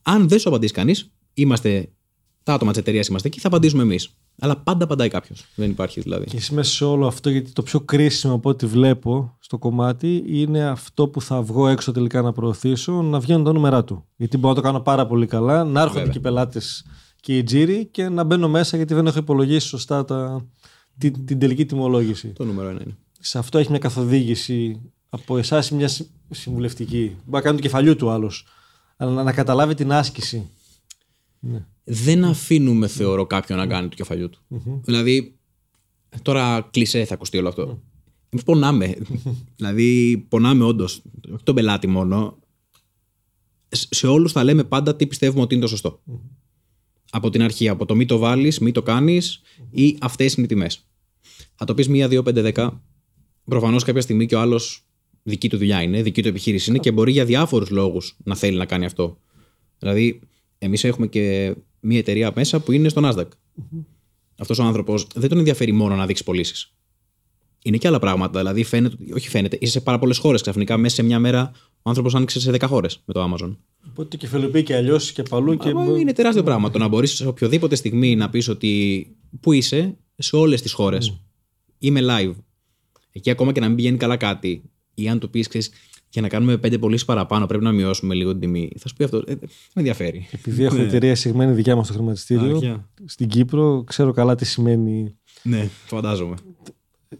αν δεν σου απαντήσει κανείς, είμαστε τα άτομα της εταιρείας είμαστε εκεί, θα απαντήσουμε εμείς. Αλλά πάντα απαντάει κάποιος. Δεν υπάρχει δηλαδή. Και εσύ μέσα σε όλο αυτό, γιατί το πιο κρίσιμο από ό,τι βλέπω στο κομμάτι είναι αυτό που θα βγω έξω τελικά να προωθήσω, να βγαίνουν τα νούμερά του. Γιατί μπορώ να το κάνω πάρα πολύ καλά, να έρχονται Βέβαια. και οι πελάτες και οι τζίροι και να μπαίνω μέσα γιατί δεν έχω υπολογίσει σωστά τα, την, την τελική τιμολόγηση. Το νούμερο ένα είναι. Σε αυτό έχει μια καθοδήγηση από εσάς ή μια συ- συμβουλευτική. Μπορεί να κάνει το κεφαλιού του άλλος. Αλλά να, να καταλάβει την άσκηση. Ναι. δεν αφήνουμε, θεωρώ, κάποιον να κάνει το κεφαλιού του. Δηλαδή, τώρα κλεισέ θα ακουστεί όλο αυτό. Εμείς πονάμε. δηλαδή, πονάμε όντως. Όχι τον πελάτη μόνο. Σε- Σε όλους θα λέμε πάντα τι πιστεύουμε ότι είναι το σωστό. Από την αρχή, από το μη το βάλεις, μη το κάνεις ή αυτές είναι οι τιμές. Θα το πεις 1, 2, 5, 10. Προφανώς κάποια στιγμή και ο άλλος δική του δουλειά είναι, δική του επιχείρηση είναι και μπορεί για διάφορους λόγους να θέλει να κάνει αυτό. Δηλαδή, εμείς έχουμε και μια εταιρεία μέσα που είναι στο Nasdaq. Αυτός ο άνθρωπος δεν τον ενδιαφέρει μόνο να δείξει πωλήσεις. Είναι και άλλα πράγματα. Δηλαδή, φαίνεται, ότι- όχι φαίνεται, είσαι σε πάρα πολλές χώρες. Ξαφνικά, μέσα σε μια μέρα, ο άνθρωπος άνοιξε σε 10 χώρες με το Amazon. Οπότε το κεφαλοποιεί και αλλιώς και παλού. Και... Μα είναι τεράστιο πράγμα. Το να μπορείς σε οποιοδήποτε στιγμή να πεις ότι πού είσαι, σε όλες τις χώρες. Είμαι live. Εκεί ακόμα και να μην πηγαίνει καλά κάτι, ή αν το πεις, για να κάνουμε πέντε πωλήσεις παραπάνω, πρέπει να μειώσουμε λίγο την τιμή. Θα σου πει αυτό. Ε, δεν με ενδιαφέρει. Επειδή έχω εταιρεία εισηγμένη δικιά μας στο χρηματιστήριο, Άρχια. στην Κύπρο, ξέρω καλά τι σημαίνει Ναι, το φαντάζομαι.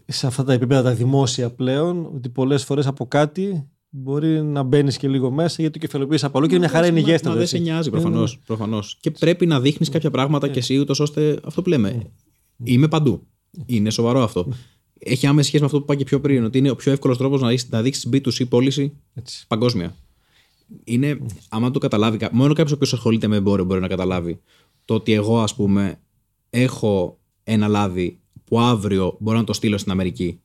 σε αυτά τα επίπεδα τα δημόσια πλέον, ότι πολλές φορές από κάτι μπορεί να μπαίνεις και λίγο μέσα γιατί το κεφαλοποιείς από αλλού και μια χαρά είναι Μα- υγιέστατο. Μα δεν έτσι. σε νοιάζει Ναι, ναι, προφανώς. ναι. Προφανώς. Και πρέπει να δείχνεις κάποια πράγματα και εσύ, ούτως ώστε αυτό που λέμε. Είμαι παντού. Είναι σοβαρό αυτό. Έχει άμεση σχέση με αυτό που είπα και πιο πριν, ότι είναι ο πιο εύκολος τρόπος να, δείξεις- να δείξεις B2C πώληση Έτσι. παγκόσμια. Είναι, άμα το καταλάβει, κα- μόνο κάποιος ο οποίος ασχολείται με εμπόριο μπορεί να καταλάβει το ότι εγώ, ας πούμε, έχω ένα λάδι που αύριο μπορώ να το στείλω στην Αμερική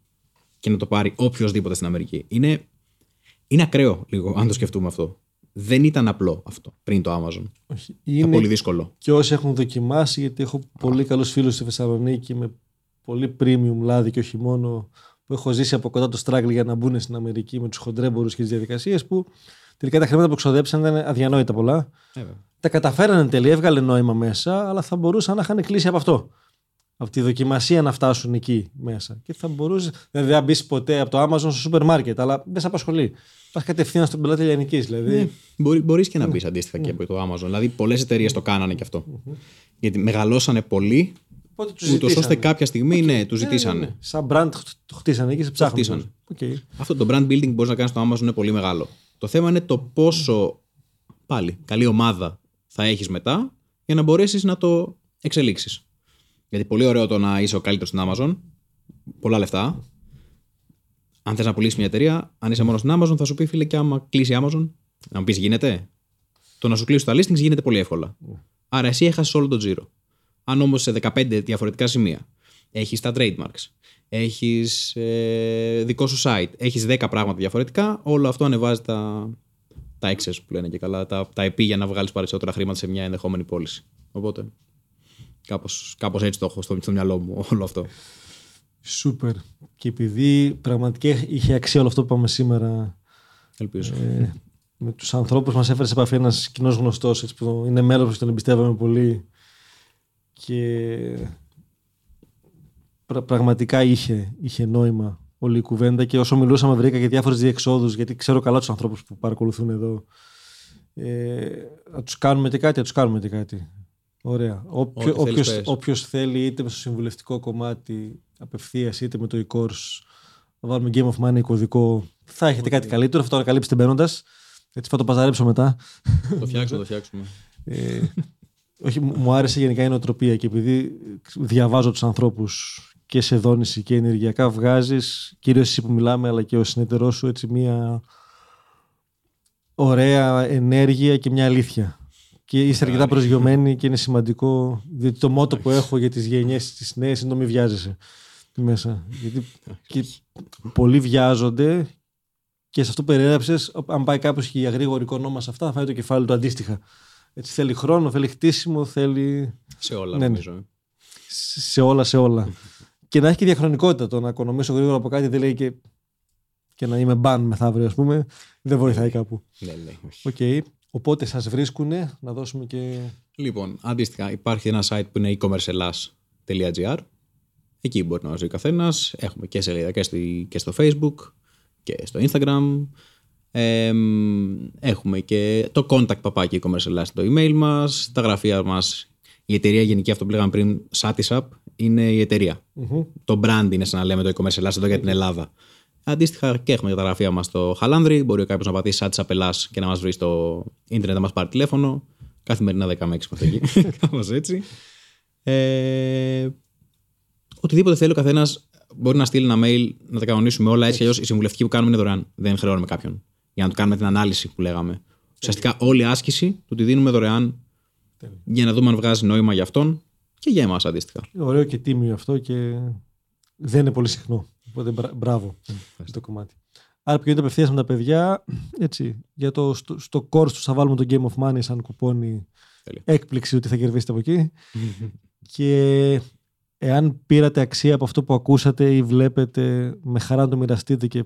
και να το πάρει οποιοδήποτε στην Αμερική. Είναι, είναι ακραίο λίγο, αν το σκεφτούμε αυτό. Δεν ήταν απλό αυτό πριν το Amazon. Όχι. Ήταν πολύ Είναι δύσκολο. και όσοι έχουν δοκιμάσει, γιατί έχω πολύ καλούς φίλους στη Θεσσαλονίκη με πολύ premium λάδι και όχι μόνο που έχω ζήσει από κοντά το struggle για να μπουν στην Αμερική με τους χοντρέμπορους και τις διαδικασίες που τελικά τα χρήματα που ξοδέψαν ήταν αδιανόητα πολλά. Τα καταφέρανε εν τέλει, έβγαλε νόημα μέσα, αλλά θα μπορούσαν να είχαν κλείσει από αυτό. Από τη δοκιμασία να φτάσουν εκεί μέσα. Και θα μπορούσε. Δηλαδή, δεν θα μπεις ποτέ από το Amazon στο σούπερ μάρκετ, αλλά δεν σε απασχολεί. Πας κατευθείαν στον πελάτη λιανικής. Δηλαδή. Ναι, μπορεί μπορείς και να μπεις αντίστοιχα και από το Amazon. Δηλαδή, πολλές εταιρείες το κάνανε και αυτό. Γιατί μεγαλώσανε πολύ, Οπότε τους ούτως ώστε ζητήσανε. κάποια στιγμή ναι, τους Ναι, ναι, ζητήσανε. ναι. Σαν brand το χτίσανε εκεί, σε ψάχνουν. χτίσανε. Οκέι. Αυτό το brand building που μπορείς να κάνεις στο Amazon είναι πολύ μεγάλο. Το θέμα είναι το πόσο πάλι καλή ομάδα θα έχεις μετά για να μπορέσεις να το εξελίξεις. Γιατί πολύ ωραίο το να είσαι ο καλύτερος στην Amazon, πολλά λεφτά. Αν θες να πουλήσεις μια εταιρεία, αν είσαι μόνος στην Amazon, θα σου πει φίλε, και άμα κλείσει η Amazon, να μου πεις γίνεται; Το να σου κλείσει τα listings γίνεται πολύ εύκολα. Άρα εσύ έχασες όλο τον τζίρο. Αν όμως σε 15 διαφορετικά σημεία έχεις τα trademarks, έχεις ε, δικό σου site, έχεις 10 πράγματα διαφορετικά, όλο αυτό ανεβάζει τα, τα excess που λένε και καλά, τα, τα EP για να βγάλεις περισσότερα χρήματα σε μια ενδεχόμενη πώληση. Οπότε. Κάπως, κάπως έτσι το έχω στο, στο μυαλό μου όλο αυτό. Σούπερ. Και επειδή πραγματικά είχε αξία όλο αυτό που είπαμε σήμερα Ελπίζω. ε, με τους ανθρώπους μας έφερε σε επαφή ένας κοινός γνωστός έτσι, που είναι μέλος που τον εμπιστεύαμε πολύ και πρα- πραγματικά είχε, είχε νόημα όλη η κουβέντα και όσο μιλούσαμε βρήκα και διάφορες διεξόδους γιατί ξέρω καλά τους ανθρώπους που παρακολουθούν εδώ ε, να τους κάνουμε και κάτι, να τους κάνουμε και κάτι. Ωραία. Όποιο, Ό,τι θέλεις όποιος, πες. όποιος θέλει είτε με στο συμβουλευτικό κομμάτι απευθείας είτε με το e-course να βάλουμε Game of Money κωδικό θα έχετε κάτι καλύτερο, αυτό το ανακαλύψετε μπαίνοντας. Έτσι θα το παζαρέψω μετά. το φτιάξουμε, το φτιάξουμε. Ε, όχι, μου μου άρεσε γενικά η νοοτροπία και επειδή διαβάζω τους ανθρώπους και σε δόνηση και ενεργειακά βγάζεις, κυρίως εσύ που μιλάμε αλλά και ο συνεταιρός σου έτσι μια ωραία ενέργεια και μια αλήθεια. Και είστε αρκετά προσγειωμένοι και είναι σημαντικό, διότι το μότο που έχω για τις γενιές τις νέες είναι το μη βιάζεσαι μέσα. Γιατί και πολλοί βιάζονται και σε αυτό που περιέγραψες, αν πάει κάποιος και για γρήγορη οικονόμα σε αυτά, θα φάει το κεφάλι του αντίστοιχα. Έτσι θέλει χρόνο, θέλει χτίσιμο, θέλει Σε όλα, Ναι, ναι. νομίζω. σε όλα, σε όλα. και να έχει και διαχρονικότητα. Το να οικονομήσω γρήγορα από κάτι δεν λέει και, και να είμαι μπαν μεθαύριο, ας πούμε. Δεν βοηθάει κάπου. Ναι, ναι, όχι. Οκ. Οπότε σας βρίσκουν να δώσουμε και. Λοιπόν, αντίστοιχα, υπάρχει ένα site που είναι e-commercehellas.gr. Εκεί μπορεί να μας δει ο καθένας. Έχουμε και σελίδα και, στη- και στο Facebook και στο Instagram. Ε, έχουμε και το contact παπάκι e-commerce το email μας, τα γραφεία μας. Η εταιρεία γενική, αυτό που λέγαμε πριν, Satisap, είναι η εταιρεία. Το brand είναι σαν να λέμε το e-commerce Ελλάς εδώ για την Ελλάδα. Αντίστοιχα και έχουμε και τα γραφεία μας στο Χαλάνδρι. Μπορεί κάποιος να πατήσει Satisap Ελλάς και να μας βρει στο ίντερνετ να μας πάρει τηλέφωνο. Καθημερινά 10 με 6 είμαστε εκεί. Κάπως έτσι. Ε, οτιδήποτε θέλει ο καθένας μπορεί να στείλει ένα mail να τα κανονίσουμε όλα. Έτσι κι αλλιώς η συμβουλευτική που κάνουμε είναι δωρεάν. Δεν χρεώνουμε κάποιον. Για να του κάνουμε την ανάλυση που λέγαμε. Ουσιαστικά όλη η άσκηση του τη δίνουμε δωρεάν για να δούμε αν βγάζει νόημα για αυτόν και για εμάς αντίστοιχα. Ωραίο και τίμιο αυτό και δεν είναι πολύ συχνό. Οπότε μπρα- μπράβο για το κομμάτι. Άρα πηγαίνετε απευθείας με τα παιδιά. Έτσι, για το, στο, στο course τους θα βάλουμε το Game of Money σαν κουπόνι Τέλεια. έκπληξη ότι θα κερδίσετε από εκεί. και εάν πήρατε αξία από αυτό που ακούσατε ή βλέπετε, με χαρά να το μοιραστείτε και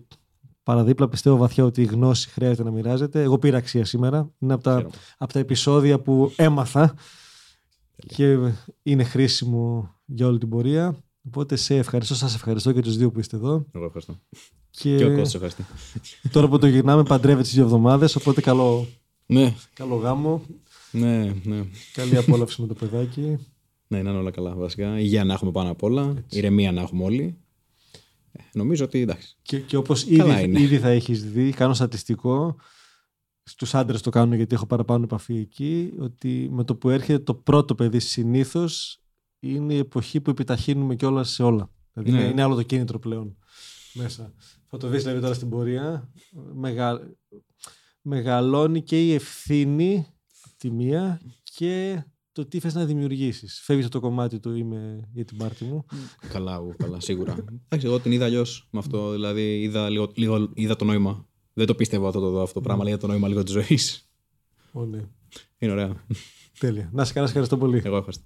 παραδίπλα πιστεύω βαθιά ότι η γνώση χρειάζεται να μοιράζεται. Εγώ πήρα αξία σήμερα. Είναι από τα, Χαίρομαι. από τα επεισόδια που έμαθα και είναι χρήσιμο για όλη την πορεία. Οπότε σε ευχαριστώ, σας ευχαριστώ και τους δύο που είστε εδώ. Εγώ ευχαριστώ. Και, Και ο Κώστας ευχαριστώ. τώρα που το γυρνάμε παντρεύεται τις δύο εβδομάδες, οπότε καλό, ναι, καλό γάμο, ναι, ναι. καλή απόλαυση με το παιδάκι. Ναι, να είναι όλα καλά βασικά. Υγεία να έχουμε πάνω απ' όλα. Ηρεμία να έχουμε όλοι. Ε, νομίζω ότι εντάξει. Και, και όπως Καλά ήδη, είναι. ήδη θα έχεις δει, κάνω στατιστικό, στους άντρες το κάνω γιατί έχω παραπάνω επαφή εκεί, ότι με το που έρχεται το πρώτο παιδί συνήθως είναι η εποχή που επιταχύνουμε κιόλας σε όλα. Δηλαδή Ναι. είναι, είναι άλλο το κίνητρο πλέον μέσα. Θα το δεις δηλαδή τώρα στην πορεία. Μεγα... Μεγαλώνει και η ευθύνη απ' τη μία και το τι θες να δημιουργήσεις. Φεύγεις από το κομμάτι του είμαι για την πάρτι μου. καλά, εγώ, καλά, σίγουρα. εντάξει, εγώ την είδα αλλιώς με αυτό. Δηλαδή, είδα, λίγο, λίγο, είδα το νόημα. Δεν το πίστευα αυτό το, αυτό το πράγμα, αλλά είδα το νόημα λίγο της ζωής. Ω, ναι. Είναι ωραία. Τέλεια. Να σε καλά, σε ευχαριστώ πολύ. Εγώ ευχαριστώ.